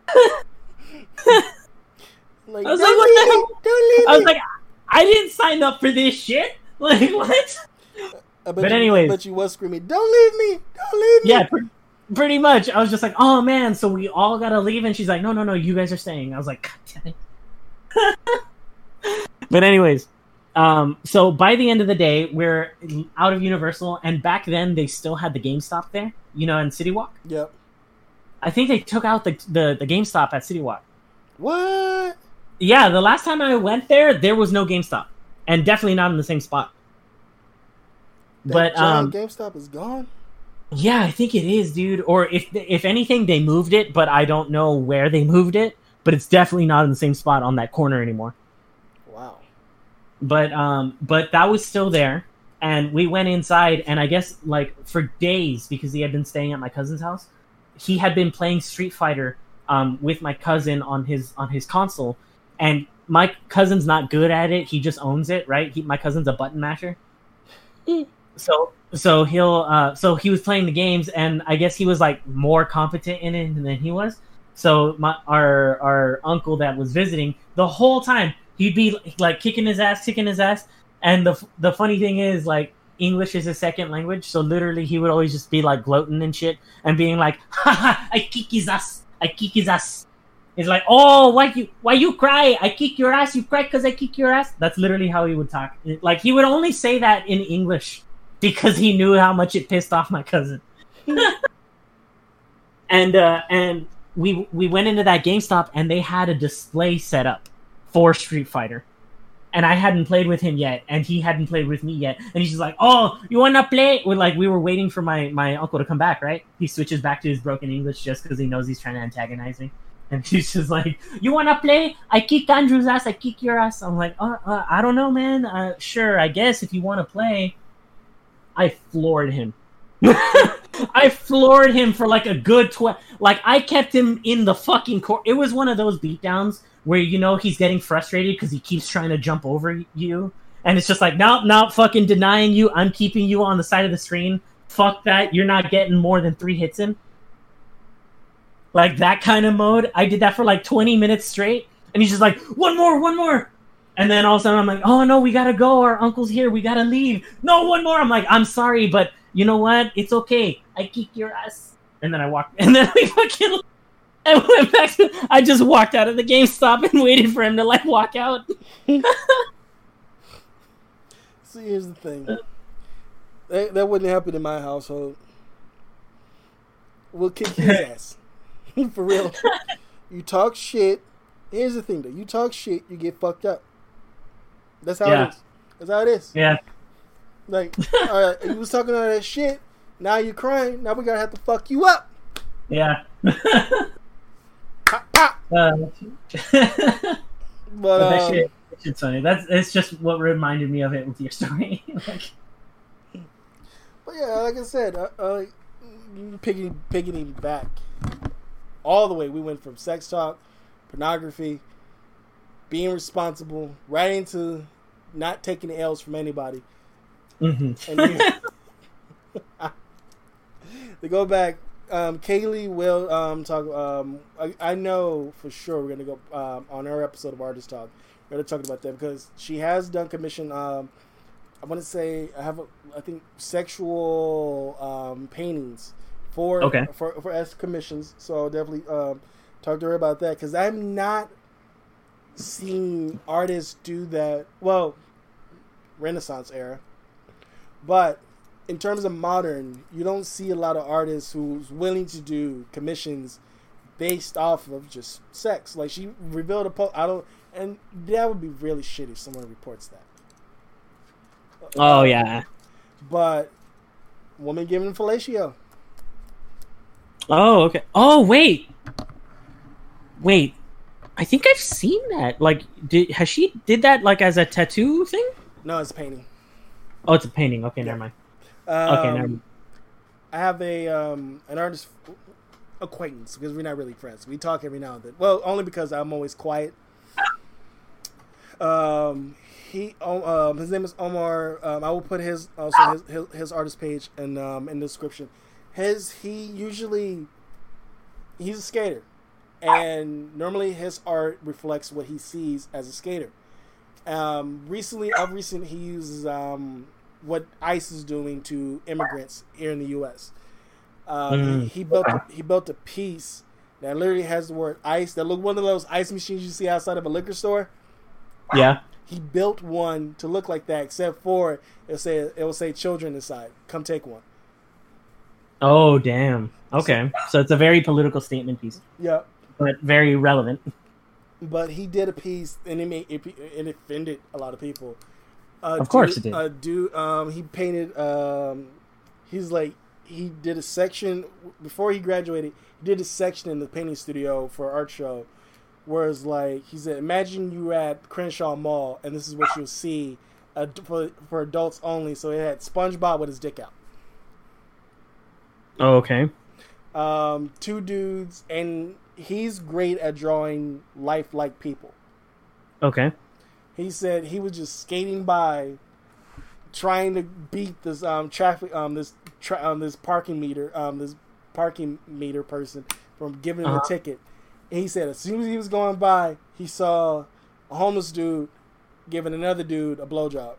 Like, I was like, what the hell? Don't leave i was like i didn't sign up for this shit like what I but you, anyways. but you was screaming, "Don't leave me! Don't leave me!" yeah pre- pretty much i was just like oh man so we all gotta leave and she's like no no no you guys are staying i was like god damn it but anyways um so by the end of the day we're out of universal and back then they still had the gamestop there you know in city walk Yep. i think they took out the the, the gamestop at city walk What? yeah the last time i went there there was no gamestop and definitely not in the same spot That but um GameStop is gone. Yeah, I think it is, dude. Or if if anything, they moved it, but I don't know where they moved it. But it's definitely not in the same spot on that corner anymore. Wow. But um, but that was still there, and we went inside, and I guess like for days because he had been staying at my cousin's house, he had been playing Street Fighter um with my cousin on his on his console, and my cousin's not good at it. He just owns it, right? He, my cousin's a button masher. so so he'll uh so he was playing the games and i guess he was like more competent in it than he was so my our our uncle that was visiting the whole time he'd be like kicking his ass kicking his ass and the the funny thing is like english is his second language so literally he would always just be like gloating and shit and being like "Ha ha, i kick his ass i kick his ass it's like oh why you why you cry i kick your ass you cry because i kick your ass that's literally how he would talk like he would only say that in english because he knew how much it pissed off my cousin. and uh, and we we went into that GameStop and they had a display set up for Street Fighter. And I hadn't played with him yet, and he hadn't played with me yet. And he's just like, "Oh, you want to play?" We're like, we were waiting for my my uncle to come back, right? He switches back to his broken English just because he knows he's trying to antagonize me. And he's just like, "You want to play? I kick Andrew's ass. I kick your ass." I'm like, uh, uh, "I don't know, man. Uh, sure, I guess if you want to play." I floored him. I floored him for like a good twelve. Like I kept him in the fucking court. It was one of those beatdowns where you know he's getting frustrated because he keeps trying to jump over you, and it's just like, nope, nope, fucking denying you. I'm keeping you on the side of the screen. Fuck that. You're not getting more than three hits in. Like that kind of mode. I did that for like 20 minutes straight, and he's just like, one more, one more. And then all of a sudden I'm like, oh no, we gotta go. Our uncle's here. We gotta leave. No, one more. I'm like, I'm sorry, but you know what? It's okay. I kick your ass. And then I walked. And then we fucking. I went back. To, I just walked out of the GameStop and waited for him to like walk out. See, here's the thing. That, that wouldn't happen in my household. We'll kick his ass. For real. You talk shit. Here's the thing, though. You talk shit, you get fucked up. That's how Yeah. it is. That's how it is. Yeah. Like, all right, you was talking all that shit. Now you're crying. Now we gotta have to fuck you up. Yeah. Ha, ha. Uh, But, that um, shit, that shit's funny. That's it's just what reminded me of it with your story. like, But yeah, like I said, uh, uh, picking picking back all the way. We went from sex talk, pornography, being responsible, right into not taking L's from anybody. mhm. And you, to go back, um, Kaylee will um, talk. Um, I, I, know for sure we're gonna go um, on our episode of Artist Talk. We're gonna talk about that because she has done commission. Um, I want to say I have, a, I think, sexual um, paintings for okay. for for S commissions. So I'll definitely um, talk to her about that because I'm not seeing artists do that. Well, Renaissance era, but in terms of modern, you don't see a lot of artists who's willing to do commissions based off of just sex. Like she revealed a post. I don't, and that would be really shitty if someone reports that. Oh yeah. But woman giving fellatio. Oh okay. Oh wait. Wait. I think I've seen that. Like, did has she did that like as a tattoo thing? No, it's a painting. Oh, it's a painting. Okay, never mind. Um, okay, never mind. I have a um, an artist acquaintance because we're not really friends. We talk every now and then. Well, only because I'm always quiet. Um, he um, his name is Omar. Um, I will put his also his, his, his artist page and um, in the description. His he usually he's a skater, and normally his art reflects what he sees as a skater. Um, recently, of recent, he uses um, what ICE is doing to immigrants here in the U.S. Um, mm, he, he, built he built a piece that literally has the word ICE. That look one of those ice machines you see outside of a liquor store. Yeah. He built one to look like that, except for it'll say it will say children inside. Come take one. Oh damn. Okay, so, it's a very political statement piece. Yeah. But very relevant. But he did a piece, and it made it, it offended a lot of people. Uh, of course, dude, it did. Uh, dude, um, he painted. Um, he's like he did a section before he graduated. He did a section in the painting studio for art show Whereas, like he said, imagine you at Crenshaw Mall and this is what you'll see uh, for for adults only. So it had SpongeBob with his dick out. Oh, okay. Um, two dudes, and he's great at drawing lifelike people. Okay. He said he was just skating by, trying to beat this um traffic um this tra- um this parking meter um this parking meter person from giving him uh-huh. a ticket and he said as soon as he was going by, he saw a homeless dude giving another dude a blowjob.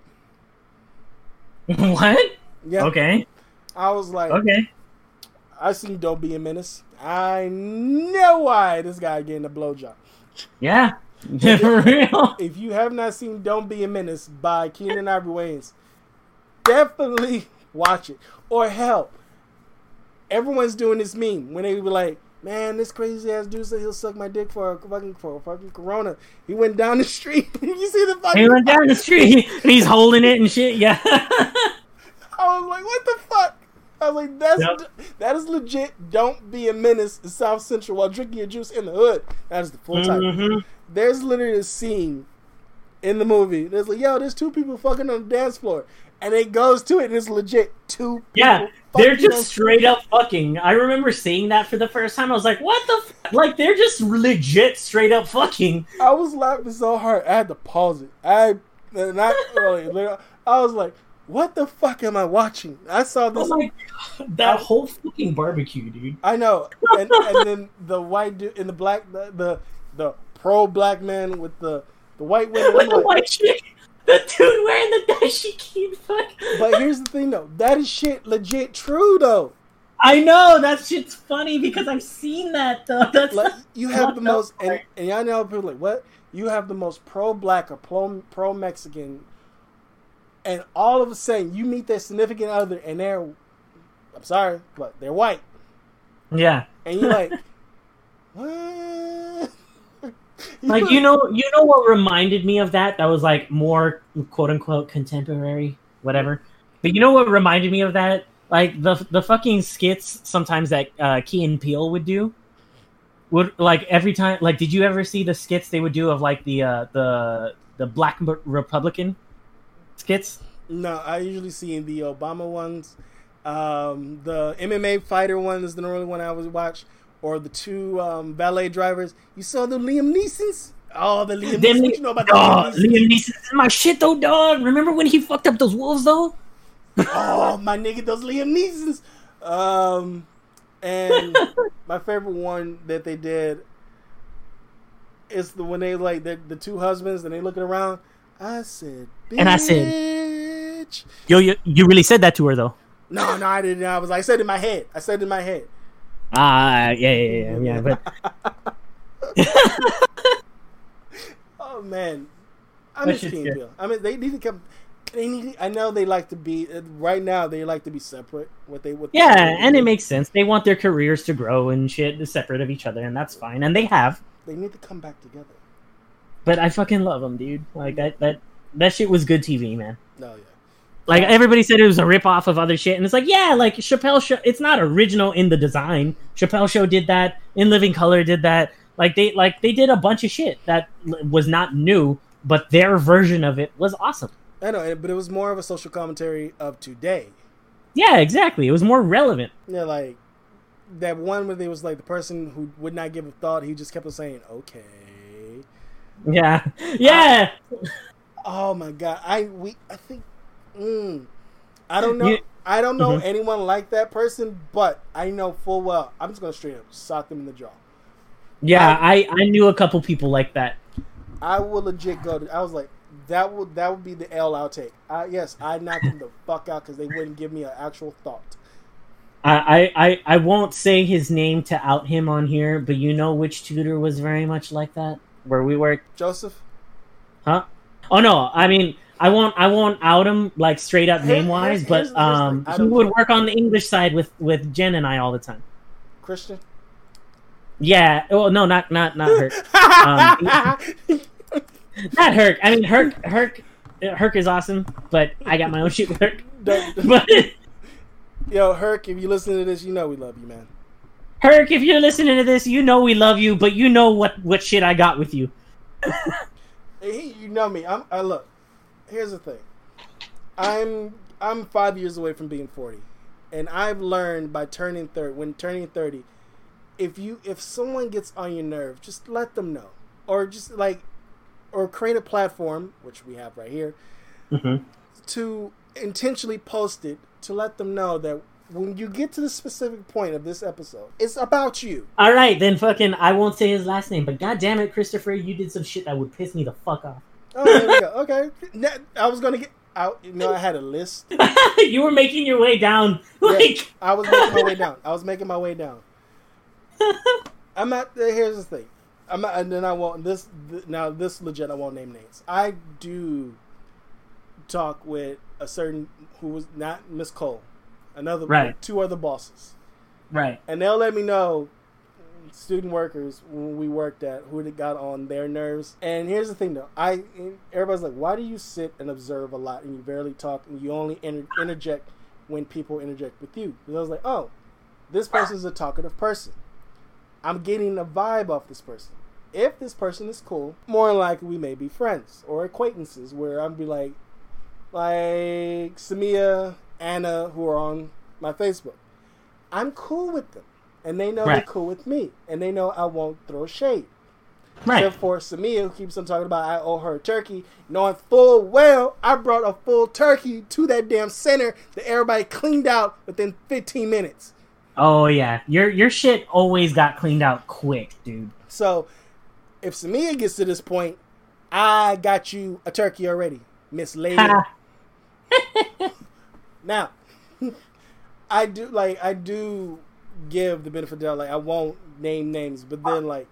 What? Yeah. Okay. I was like, okay. I seen Don't Be a Menace. I know why this guy getting a blowjob. Yeah. For real. If you have not seen Don't Be a Menace by Keenen Ivory Wayans, definitely watch it. Or hell, everyone's doing this meme when they were like, man, this crazy ass dude said he'll suck my dick for a fucking for a fucking corona. He went down the street. you see the fucking He went down the street and he's holding it and shit, yeah. I was like, what the fuck? I was like, that's yep. that is legit. Don't be a menace in South Central while drinking your juice in the hood. That is the full title. Mm-hmm. There's literally a scene in the movie. There's like, yo, there's two people fucking on the dance floor, and it goes to it, and it's legit two. Yeah, they're just straight up fucking. I remember seeing that for the first time. I was like, "What the? F-? Like they're just legit straight up fucking." I was laughing so hard, I had to pause it. I not really. I was like, "What the fuck am I watching?" I saw this. Oh my god, that whole fucking barbecue, dude. I know, and, and then the white dude and the black, the the, the pro black man with the the white woman. With the like, white chick. The dude wearing the dashiki fuck. But here's the thing though, that is shit legit true though. I know that shit's funny because I've seen that though. That's like you have the most, and, and y'all know people like what you have the most pro black or pro pro Mexican, and all of a sudden you meet their significant other and they're, I'm sorry, but they're white. Yeah, and you're like, what? like you know you know what reminded me of that? That was like more quote unquote contemporary whatever. But you know what reminded me of that? Like the the fucking skits sometimes that uh Key and Peele would do would like every time like did you ever see the skits they would do of like the uh the the black republican skits no i usually see in the obama ones um the mma fighter one is the normal one i would watch or the two um, valet drivers. You saw the Liam Neesons? Oh, the Liam Neesons. What you know about the Liam Neeson? Liam Neeson my shit though, dog. Remember when he fucked up those wolves though? oh, oh my nigga, those Liam Neesons. Um, and my favorite one that they did is the when they like the, the two husbands and they looking around. I said, Bitch. And I said, Yo, you, you really said that to her though. No, no, I didn't. I was like, I said it in my head. I said it in my head. Ah, uh, yeah, yeah, yeah, yeah. But oh man, I miss Key and Peele. I mean, they need to come. They need. I know they like to be right now. They like to be separate. What they what? Yeah, and it makes sense. They want their careers to grow and shit, separate of each other, and that's fine. And they have. They need to come back together. But I fucking love them, dude. Like that that that shit was good TV, man. No, yeah. Like everybody said, it was a rip off of other shit, and it's like, yeah, like Chappelle show. It's not original in the design. Chappelle show did that. In Living Color did that. Like they like they did a bunch of shit that was not new, but their version of it was awesome. I know, but it was more of a social commentary of today. Yeah, exactly. It was more relevant. Yeah, like that one where there was like the person who would not give a thought. He just kept on saying, "Okay." Yeah, yeah. Oh my god, I we I think Mm, I don't know. You, I don't know mm-hmm. anyone like that person, but I know full well. I'm just gonna straight up sock them in the jaw. Yeah, I, I, I knew a couple people like that. I will legit go. To, I was like, that would that would be the L I'll take. I, yes, I knocked them the fuck out because they wouldn't give me an actual thought. I, I I won't say his name to out him on here, but you know which tutor was very much like that where we worked. Joseph. Huh? Oh no, I mean I won't I won't out him like straight up name wise, but um, he would work on the English side with with Jen and I all the time. Christian. Yeah. Well, no, not not not Herc. um, not Herc. I mean Herc Herc Herc is awesome, but I got my own shit with Herc. but yo, Herc, if you listen to this, you know we love you, man. Herc, if you're listening to this, you know we love you, but you know what what shit I got with you. hey, you know me. I'm. I look here's the thing. I'm I'm five years away from being forty, and I've learned by turning thirty. When turning thirty, if you if someone gets on your nerve, just let them know, or just like, or create a platform, which we have right here, mm-hmm. to intentionally post it to let them know that when you get to the specific point of this episode, it's about you. All right, then fucking I won't say his last name, but god damn it, Christopher, you did some shit that would piss me the fuck off. Oh, there we go. Okay. I was gonna get out. You know, I had a list. you were making your way down. Like yeah, I was making my way down. I was making my way down. I'm not. Uh, here's the thing. I'm not, and then I won't. This now. This legit. I won't name names. I do talk with a certain who was not Miss Cole, another right. two other bosses, right, and they'll let me know student workers when we worked at who got on their nerves. And here's the thing, though, I everybody's like, why do you sit and observe a lot and you barely talk and you only inter- interject when people interject with you? Because I was like, oh, this person's a talkative person. I'm getting a vibe off this person. If this person is cool, more than likely we may be friends or acquaintances. Where I'd be like, like Samia, Anna, who are on my Facebook. I'm cool with them and they know right. they're cool with me, and they know I won't throw shade. Right. Except for Samia, who keeps on talking about I owe her a turkey, knowing full well I brought a full turkey to that damn center that everybody cleaned out within 15 minutes. Oh yeah, your your shit always got cleaned out quick, dude. So if Samia gets to this point, I got you a turkey already, Miss Lady. now, I do like I do give the benefit of the doubt. Like I won't name names, but then like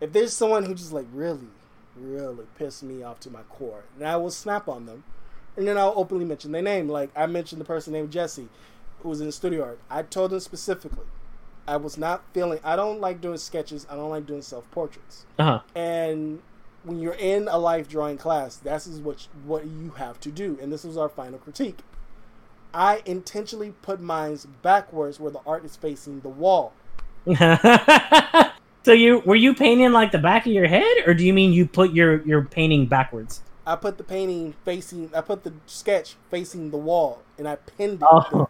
if there's someone who just like really, really pissed me off to my core, and I will snap on them, and then I'll openly mention their name. Like I mentioned the person named Jesse, who was in the studio art. I told them specifically. I was not feeling. I don't like doing sketches. I don't like doing self portraits. Uh-huh. And when you're in a life drawing class, that's is what what you have to do. And this was our final critique. I intentionally put mines backwards where the art is facing the wall. so you were you painting like the back of your head, or do you mean you put your your painting backwards? I put the painting facing. I put the sketch facing the wall, and I pinned it. Oh.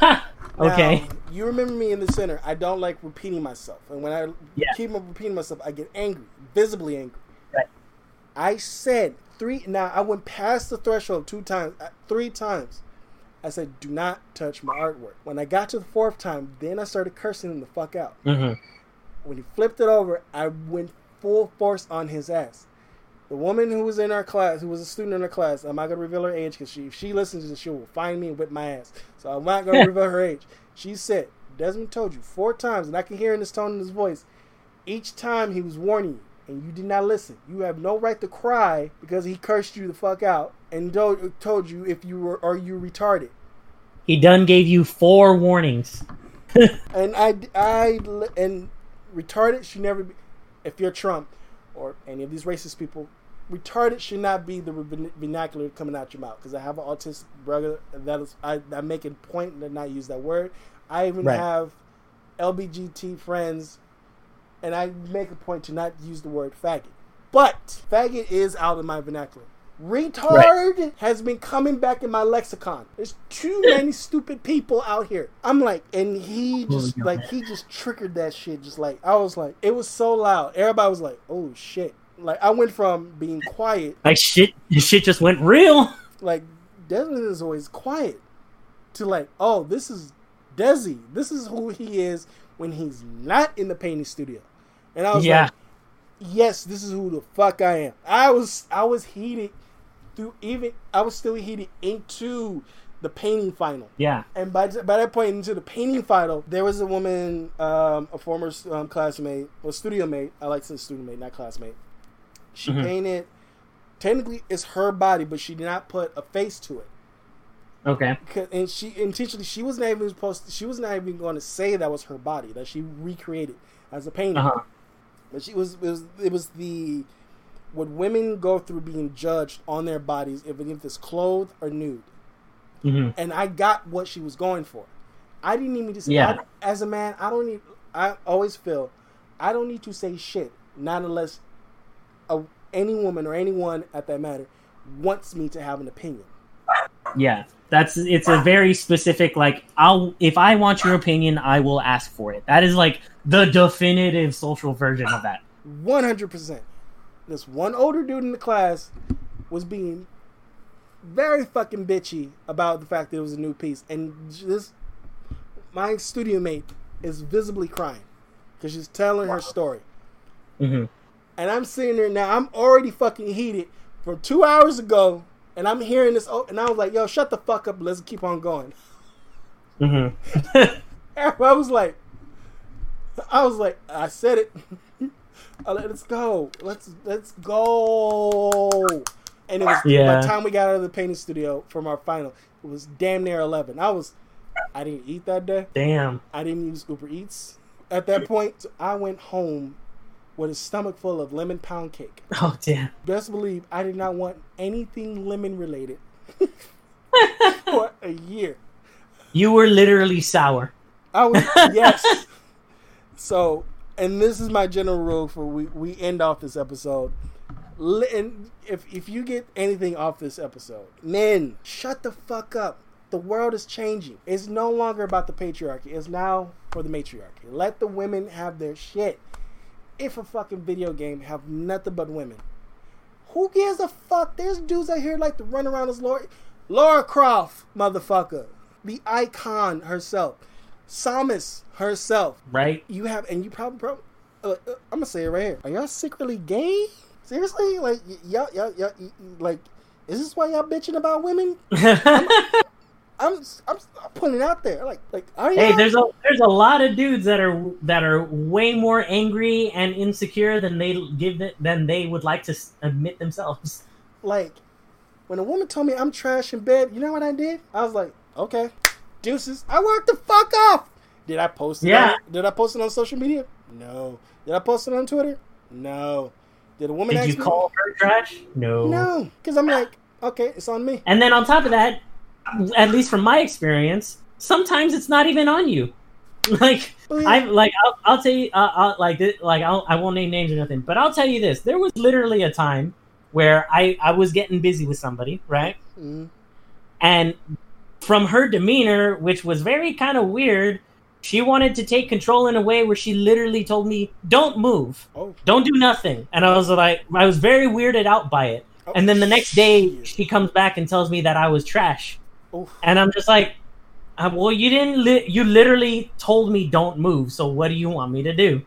okay. You remember me in the center. I don't like repeating myself, and when I yeah. keep repeating myself, I get angry, visibly angry. Right. I said three. Now I went past the threshold two times, uh, three times. I said, "Do not touch my artwork." When I got to the fourth time, then I started cursing him the fuck out. Mhm. When he flipped it over, I went full force on his ass. The woman who was in our class, who was a student in our class, I'm not gonna reveal her age because she, if she listens to this, she will find me and whip my ass. So I'm not gonna reveal her age. She said, "Desmond told you four times, and I can hear in his tone in his voice. Each time he was warning you, and you did not listen. You have no right to cry because he cursed you the fuck out and told, told you if you were or you retarded." He done gave you four warnings. and I, I, and retarded should never be. If you're Trump or any of these racist people, retarded should not be the vernacular coming out your mouth. Because I have an autistic brother that is, I, I make a point to not use that word. I even Right. have LBGT friends, and I make a point to not use the word faggot. But faggot is out of my vernacular. Retard has been coming back in my lexicon. There's too many stupid people out here. I'm like, and he oh, just yeah. like he just triggered that shit. Just like I was like, it was so loud. Everybody was like, oh shit. Like I went from being quiet, Like shit, shit just went real. like Desmond is always quiet, to like, oh, this is Desi. This is who he is when he's not in the painting studio. And I was Yeah. like, yes, this is who the fuck I am. I was I was heated through even I was still heated into the painting final. Yeah. And by by that point into the painting final, there was a woman, um, a former um, classmate, or studio mate. I like to say student mate, not classmate. She Mhm. painted. Technically, it's her body, but she did not put a face to it. Okay. And she intentionally, she was not even supposed. To, she was not even going to say that was her body that she recreated as a painting. Uh huh. But she was it was it was the what women go through being judged on their bodies, even if it's clothed or nude. hmm And I got what she was going for. I didn't even need to say. Yeah. I- as a man, I don't need. I always feel I don't need to say shit, not unless a, any woman or anyone at that matter wants me to have an opinion. Yeah. That's it's a very specific like I'll if I want your opinion, I will ask for it. That is like the definitive social version of that. One hundred percent. This one older dude in the class was being very fucking bitchy about the fact that it was a new piece, and this my studio mate is visibly crying because she's telling her story, hmm and I'm sitting there now. I'm already fucking heated from two hours ago, and I'm hearing this, oh, and I was like, "Yo, shut the fuck up. Let's keep on going." hmm I was like, I was like, I said it. I let us go. Let's let's go. And it was yeah. by the time we got out of the painting studio from our final, it was damn near eleven. I was, I didn't eat that day. Damn. I didn't use Uber Eats at that point. So I went home with a stomach full of lemon pound cake. Oh damn. Best believe I did not want anything lemon related for a year. You were literally sour. I was yes. So, and this is my general rule for we we end off this episode. And if if you get anything off this episode, men, shut the fuck up. The world is changing. It's no longer about the patriarchy. It's now for the matriarchy. Let the women have their shit. If a fucking video game have nothing but women, who gives a fuck? There's dudes out here like to run around as Laura, Laura Croft, motherfucker, the icon herself, Samus herself. Right? You have, and you probably, probably uh, uh, I'm gonna say it right here. Are y'all secretly gay? Seriously, like y'all, y'all, y'all, y- y- like, is this why y'all bitching about women? I'm, I'm, I'm putting it out there. Like, like? Hey, there's a there's a lot of dudes that are that are way more angry and insecure than they give it than they would like to admit themselves. like when a woman told me I'm trash in bed, you know what I did? I was like, okay, deuces. I worked the fuck off. Did I post it? Yeah. On, did I post it on social media? No. Did I post it on Twitter? No. Did a woman Did you me? call her trash? No. No, because I'm like, okay, it's on me. And then on top of that, at least from my experience, sometimes it's not even on you. Like yeah. I like I'll, I'll tell you uh, I'll, like like I'll, I won't name names or nothing, but I'll tell you this: there was literally a time where I I was getting busy with somebody, right? Mhm. And from her demeanor, which was very kind of weird, she wanted to take control in a way where she literally told me, "Don't move, Oh, don't do nothing," and I was like, I was very weirded out by it. oh, And then the next day, shit. she comes back and tells me that I was trash. Oof. and I'm just like, uh, well, you didn't. Li- you literally told me don't move. So what do you want me to do?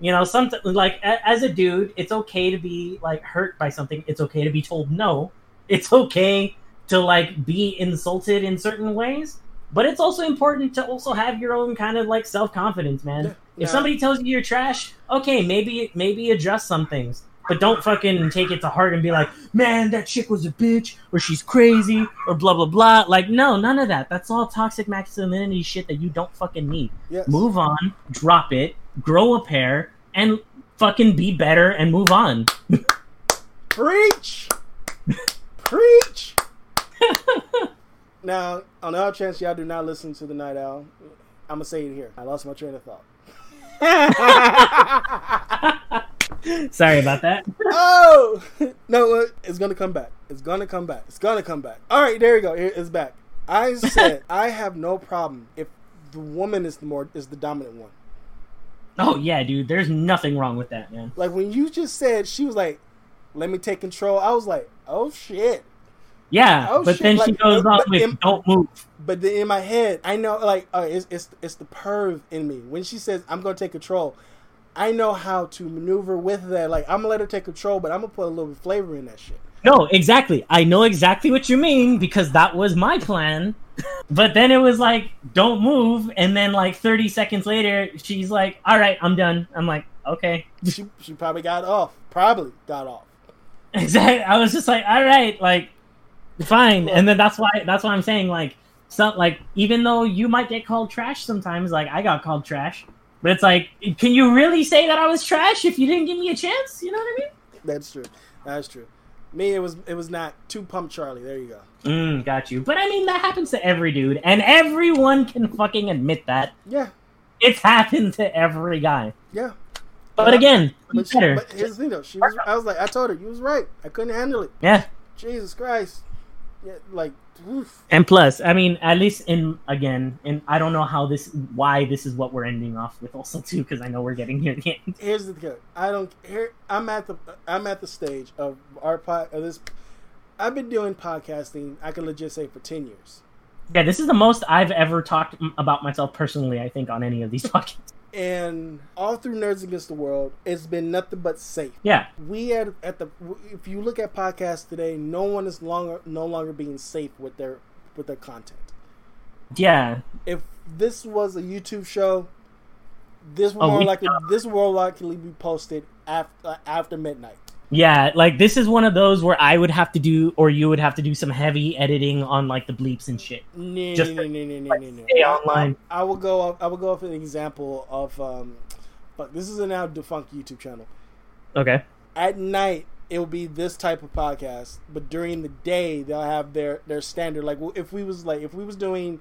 You know, something like a- as a dude, it's okay to be like hurt by something. It's okay to be told no. It's okay to like be insulted in certain ways. But it's also important to also have your own kind of like self confidence, man. Yeah, If somebody tells you you're trash, okay, maybe maybe adjust some things. But don't fucking take it to heart and be like, man, that chick was a bitch, or she's crazy, or blah blah blah. Like, no, none of that. That's all toxic masculinity shit that you don't fucking need. Yes. Move on, drop it, grow a pair, and fucking be better and move on. Preach. Preach. now, on the odd chance y'all do not listen to the Night Owl, I'm gonna say it here. I lost my train of thought. Sorry about that. oh no, it's gonna come back. It's gonna come back. It's gonna come back. All right, there you go. It's back. I said I have no problem if the woman is the more is the dominant one. Oh yeah, dude. There's nothing wrong with that, man. Like when you just said she was like, "Let me take control," I was like, "Oh shit." Yeah, Oh, but shit, then she goes off with in- "Don't move." But then in my head, I know like uh, it's it's it's the perv in me. When she says I'm gonna take control, I know how to maneuver with that. Like I'm gonna let her take control, but I'm gonna put a little bit of flavor in that shit. No, exactly. I know exactly what you mean because that was my plan. but then it was like, "Don't move," and then like 30 seconds later, she's like, "All right, I'm done." I'm like, "Okay." She she probably got off. Probably got off. Exactly. I was just like, "All right, like, fine." And then that's why that's why I'm saying like, some like even though you might get called trash sometimes, like I got called trash, but it's like, can you really say that I was trash if you didn't give me a chance? You know what I mean? That's true. That's true. Me, it was it was not too pump Charlie. There you go. Mm, got you. But I mean, that happens to every dude, and everyone can fucking admit that. Yeah, It's happened to every guy. yeah. But again, But, she, better. but here's the thing though. She was. I was like, I told her you was right. I couldn't handle it. yeah. Jesus Christ. Yeah, like, oof. And plus, I mean, at least in again, and I don't know how this, why this is what we're ending off with, also too, because I know we're getting near the end. here's the thing. I don't here. I'm at the I'm at the stage of our pod. Of this, I've been doing podcasting. I can legit say for ten years, Yeah, this is the most I've ever talked about myself personally. I think on any of these podcasts. And all through Nerds Against the World, it's been nothing but safe. Yeah, We at at the if you look at podcasts today, no one is longer no longer being safe with their with their content. yeah, If this was a YouTube show, this will Oh, more likely this will more likely be posted after after midnight. Yeah. Like this is one of those where I would have to do, or you would have to do some heavy editing on like the bleeps and shit. No, Just no, no, no, no, like, no, no. stay online. I, I will go. Off, I will go off an example of. Um, but this is a now defunct YouTube channel. Okay. At night, it will be this type of podcast, but during the day, they'll have their their standard. Like if we was like if we was doing.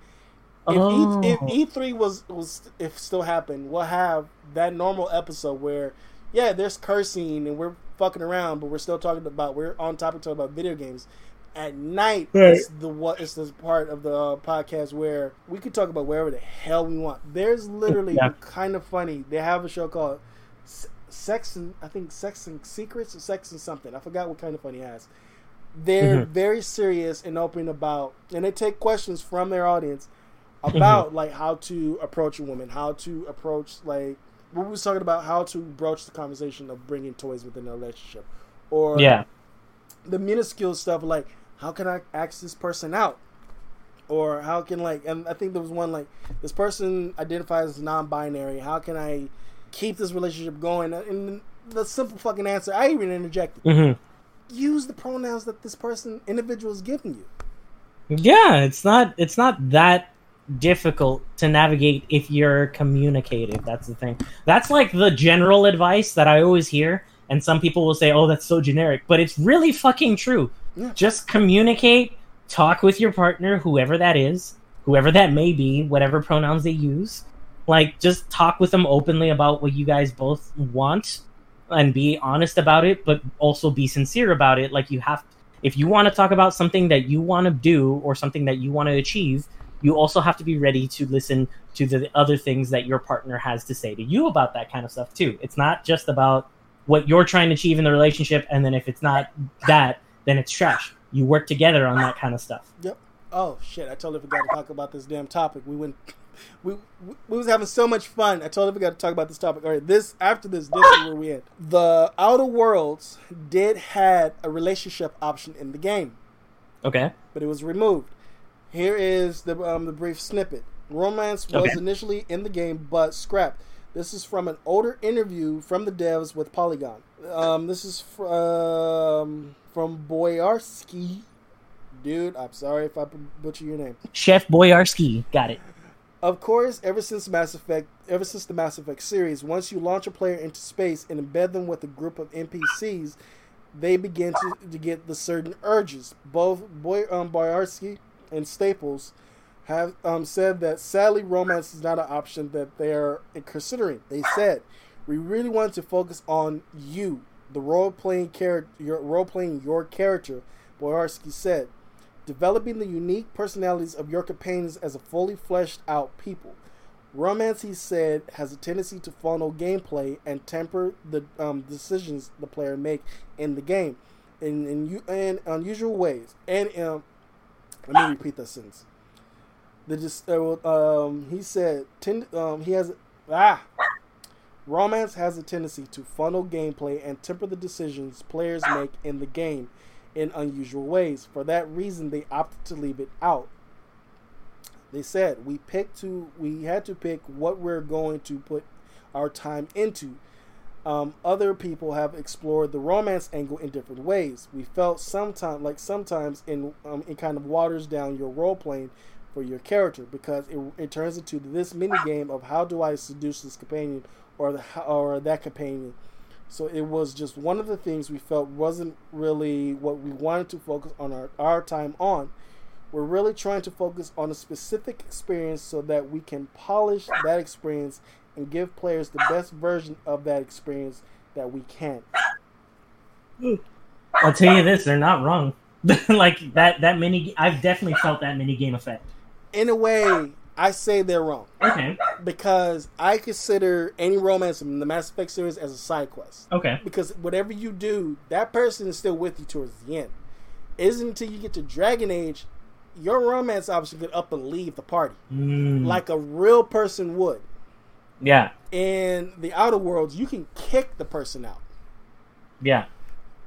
If, Oh. e, if E3 was was if still happened, we'll have that normal episode where, yeah, there's cursing and we're fucking around, but we're still talking about we're on topic talking about video games. At night, Right. it's the what it's this part of the uh, podcast where we could talk about wherever the hell we want. There's literally Yeah. kind of funny. They have a show called Sex and I think Sex and Secrets or Sex and something. I forgot what kind of funny has. They're Mhm. very serious and open about, and they take questions from their audience about like how to approach a woman, how to approach like we was talking about, how to broach the conversation of bringing toys within a relationship, or Yeah. the minuscule stuff like how can I ask this person out, or how can like, and I think there was one like this person identifies as non-binary. How can I keep this relationship going? And the simple fucking answer, I even interjected: hmm use the pronouns that this person individual is giving you. Yeah, it's not it's not that difficult to navigate if you're communicative. That's the thing. That's like the general advice that I always hear, and some people will say, "Oh, that's so generic," but it's really fucking true. Yeah. Just communicate, talk with your partner, whoever that is, whoever that may be, whatever pronouns they use. Like, just talk with them openly about what you guys both want, and be honest about it, but also be sincere about it. Like, you have if you want to talk about something that you want to do or something that you want to achieve, you also have to be ready to listen to the other things that your partner has to say to you about that kind of stuff too. It's not just about what you're trying to achieve in the relationship and then if it's not that, then it's trash. You work together on that kind of stuff. Yep. Oh shit! I totally forgot to talk about this damn topic. We went, we we was having so much fun. I totally forgot to talk about this topic. All right, this after this, this is where we end. The Outer Worlds did had a relationship option in the game, Okay. but it was removed. Here is the um, the brief snippet. Romance was Okay. initially in the game, but scrapped. This is from an older interview from the devs with Polygon. Um, this is from from Boyarsky. Dude, I'm sorry if I butcher your name. Chef Boyarsky. Got it. Of course, ever since Mass Effect, ever since the Mass Effect series, once you launch a player into space and embed them with a group of NPCs, they begin to, to get the certain urges. Both Boy um, Boyarsky and Staples have um, said that sadly, romance is not an option that they are considering. They said, "We really want to focus on you, the role playing character, your role playing your character." Boyarsky said developing the unique personalities of your companions as a fully fleshed out people. Romance, he said, has a tendency to funnel gameplay and temper the um, decisions the player make in the game in, in, in unusual ways. And um, let me repeat that sentence. The just uh, um, he said ten- um, he has ah romance has a tendency to funnel gameplay and temper the decisions players make in the game in unusual ways. For that reason, they opted to leave it out. They said we picked to we had to pick what we're going to put our time into. Um, other people have explored the romance angle in different ways. We felt sometimes like sometimes in um, it kind of waters down your role playing for your character because it, it turns into this mini game of how do I seduce this companion or the or that companion. So it was just one of the things we felt wasn't really what we wanted to focus on our, our time on. We're really trying to focus on a specific experience so that we can polish that experience and give players the best version of that experience that we can. I'll tell you this: they're not wrong. like that. That mini. I've definitely felt that mini game effect. In a way, I say they're wrong Okay. because I consider any romance in the Mass Effect series as a side quest. Okay. Because whatever you do, that person is still with you towards the end. It isn't until you get to Dragon Age, your romance option could up and leave the party Mm, like a real person would. Yeah. In the Outer Worlds, you can kick the person out. Yeah.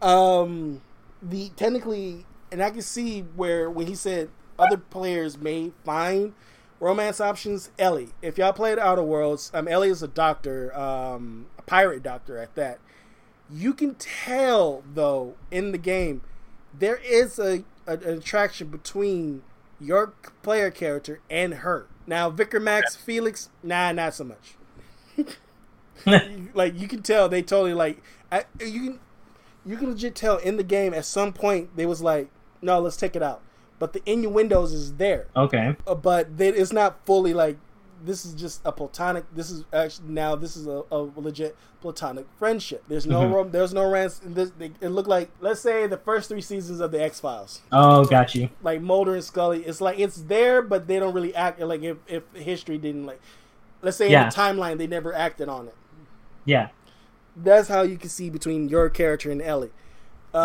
Um, the technically, and I can see where when he said other players may find romance options. Ellie, if y'all played Outer Worlds, um, Ellie is a doctor, um, a pirate doctor at that. You can tell though in the game there is a, a an attraction between your player character and her. Now, Vicar Max Felix, nah, not so much. like you can tell they totally like I, you can you can legit tell in the game at some point they was like no let's take it out but the innuendos is there Okay. uh, but they, it's not fully like this is just a platonic this is actually now this is a, a legit platonic friendship there's no Mhm. there's no rants this they, it looked like let's say the first three seasons of the x-files Oh, got you. like Mulder and Scully, it's like it's there, but they don't really act like if, if history didn't like, let's say Yeah. in the timeline they never acted on it. Yeah. That's how you can see between your character and Ellie.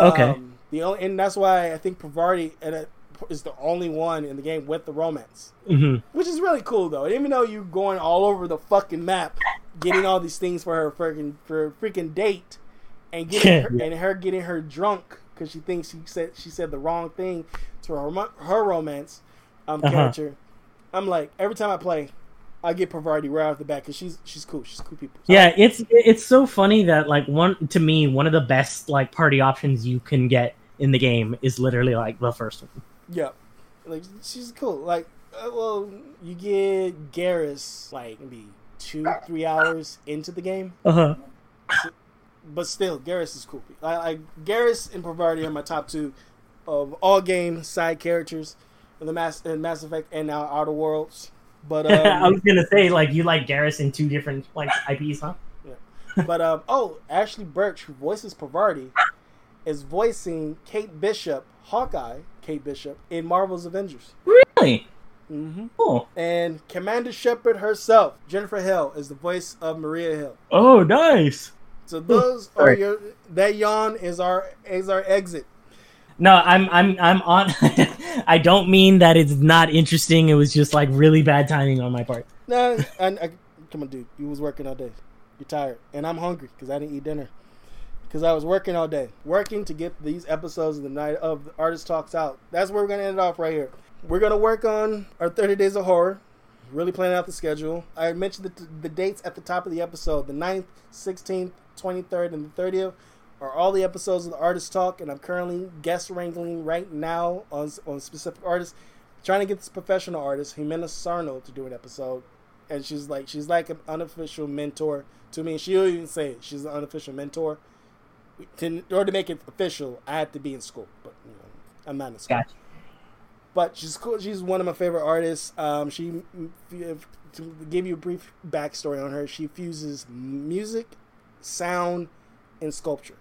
Okay. Um, the only and that's why I think Parvati and it is the only one in the game with the romance, hmm which is really cool though. Even though you're going all over the fucking map, getting all these things for her freaking for her freaking date, and getting her, and her getting her drunk because she thinks she said she said the wrong thing to her her romance um, Uh-huh. character. I'm like every time I play, I get Parvati right off the bat because she's she's cool. She's cool people. So Yeah, it's it's so funny that like one to me one of the best like party options you can get in the game is literally like the first one. Yeah, like she's cool. Like, uh, well, you get Garrus like maybe two, three hours into the game, Uh huh. but still, Garrus is cool. I like Garrus and Parvati are my top two of all game side characters in the Mass in Mass Effect and now Outer Worlds. But I um, was gonna say like you like Garrus in two different like IPs, huh? Yeah. but um, oh, Ashly Burch, who voices Parvati, is voicing Kate Bishop, Hawkeye, Kate Bishop in Marvel's Avengers. Really? Mm-hmm. Cool. And Commander Shepard herself, Jennifer Hale, is the voice of Maria Hill. Oh, nice. So those are your that yawn is our is our exit. No, I'm I'm I'm on. I don't mean that it's not interesting. It was just like really bad timing on my part. No, I, I, come on, dude. You was working all day. You're tired, and I'm hungry because I didn't eat dinner. Because I was working all day, working to get these episodes of the night of the artist talks out. That's where we're gonna end it off right here. We're gonna work on our 30 days of horror. Really planning out the schedule. I mentioned the, the dates at the top of the episode: the 9th, 16th, 23rd, and the 30th are all the episodes of the artist talk. And I'm currently guest wrangling right now on on specific artists, trying to get this professional artist Jimena Sarno to do an episode. And she's like she's like an unofficial mentor to me. She'll even say it. she's an unofficial mentor. To, in order to make it official, I had to be in school, but you know, I'm not in school. Gotcha but she's cool. She's one of my favorite artists. Um, she to give you a brief backstory on her, she fuses music, sound, and sculpture,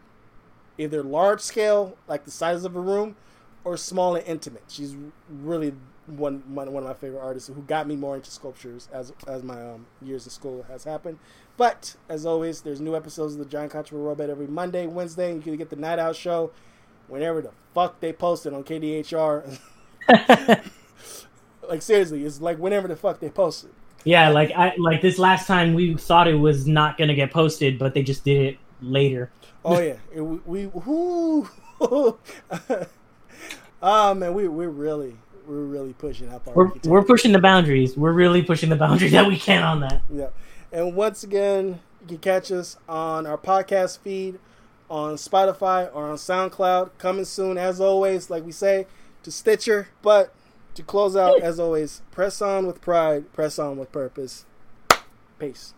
either large scale, like the size of a room, or small and intimate. She's really one one, one of my favorite artists who got me more into sculptures as as my um, years of school has happened. But as always, there's new episodes of the Giant Contraband Robot every Monday, Wednesday. You can get the Night Owl Show whenever the fuck they post it on KDHR. like seriously, it's like whenever the fuck they post it. Yeah, like I like this last time we thought it was not gonna get posted, but they just did it later. Oh yeah, we whoo. oh man, we we're really we're really pushing up. We're we're pushing the boundaries. We're really pushing the boundaries that we can on that. Yeah, and once again, you can catch us on our podcast feed on Spotify or on SoundCloud. Coming soon, as always. Like we say, to Stitcher. But to close out, as always, press on with pride, press on with purpose. Peace.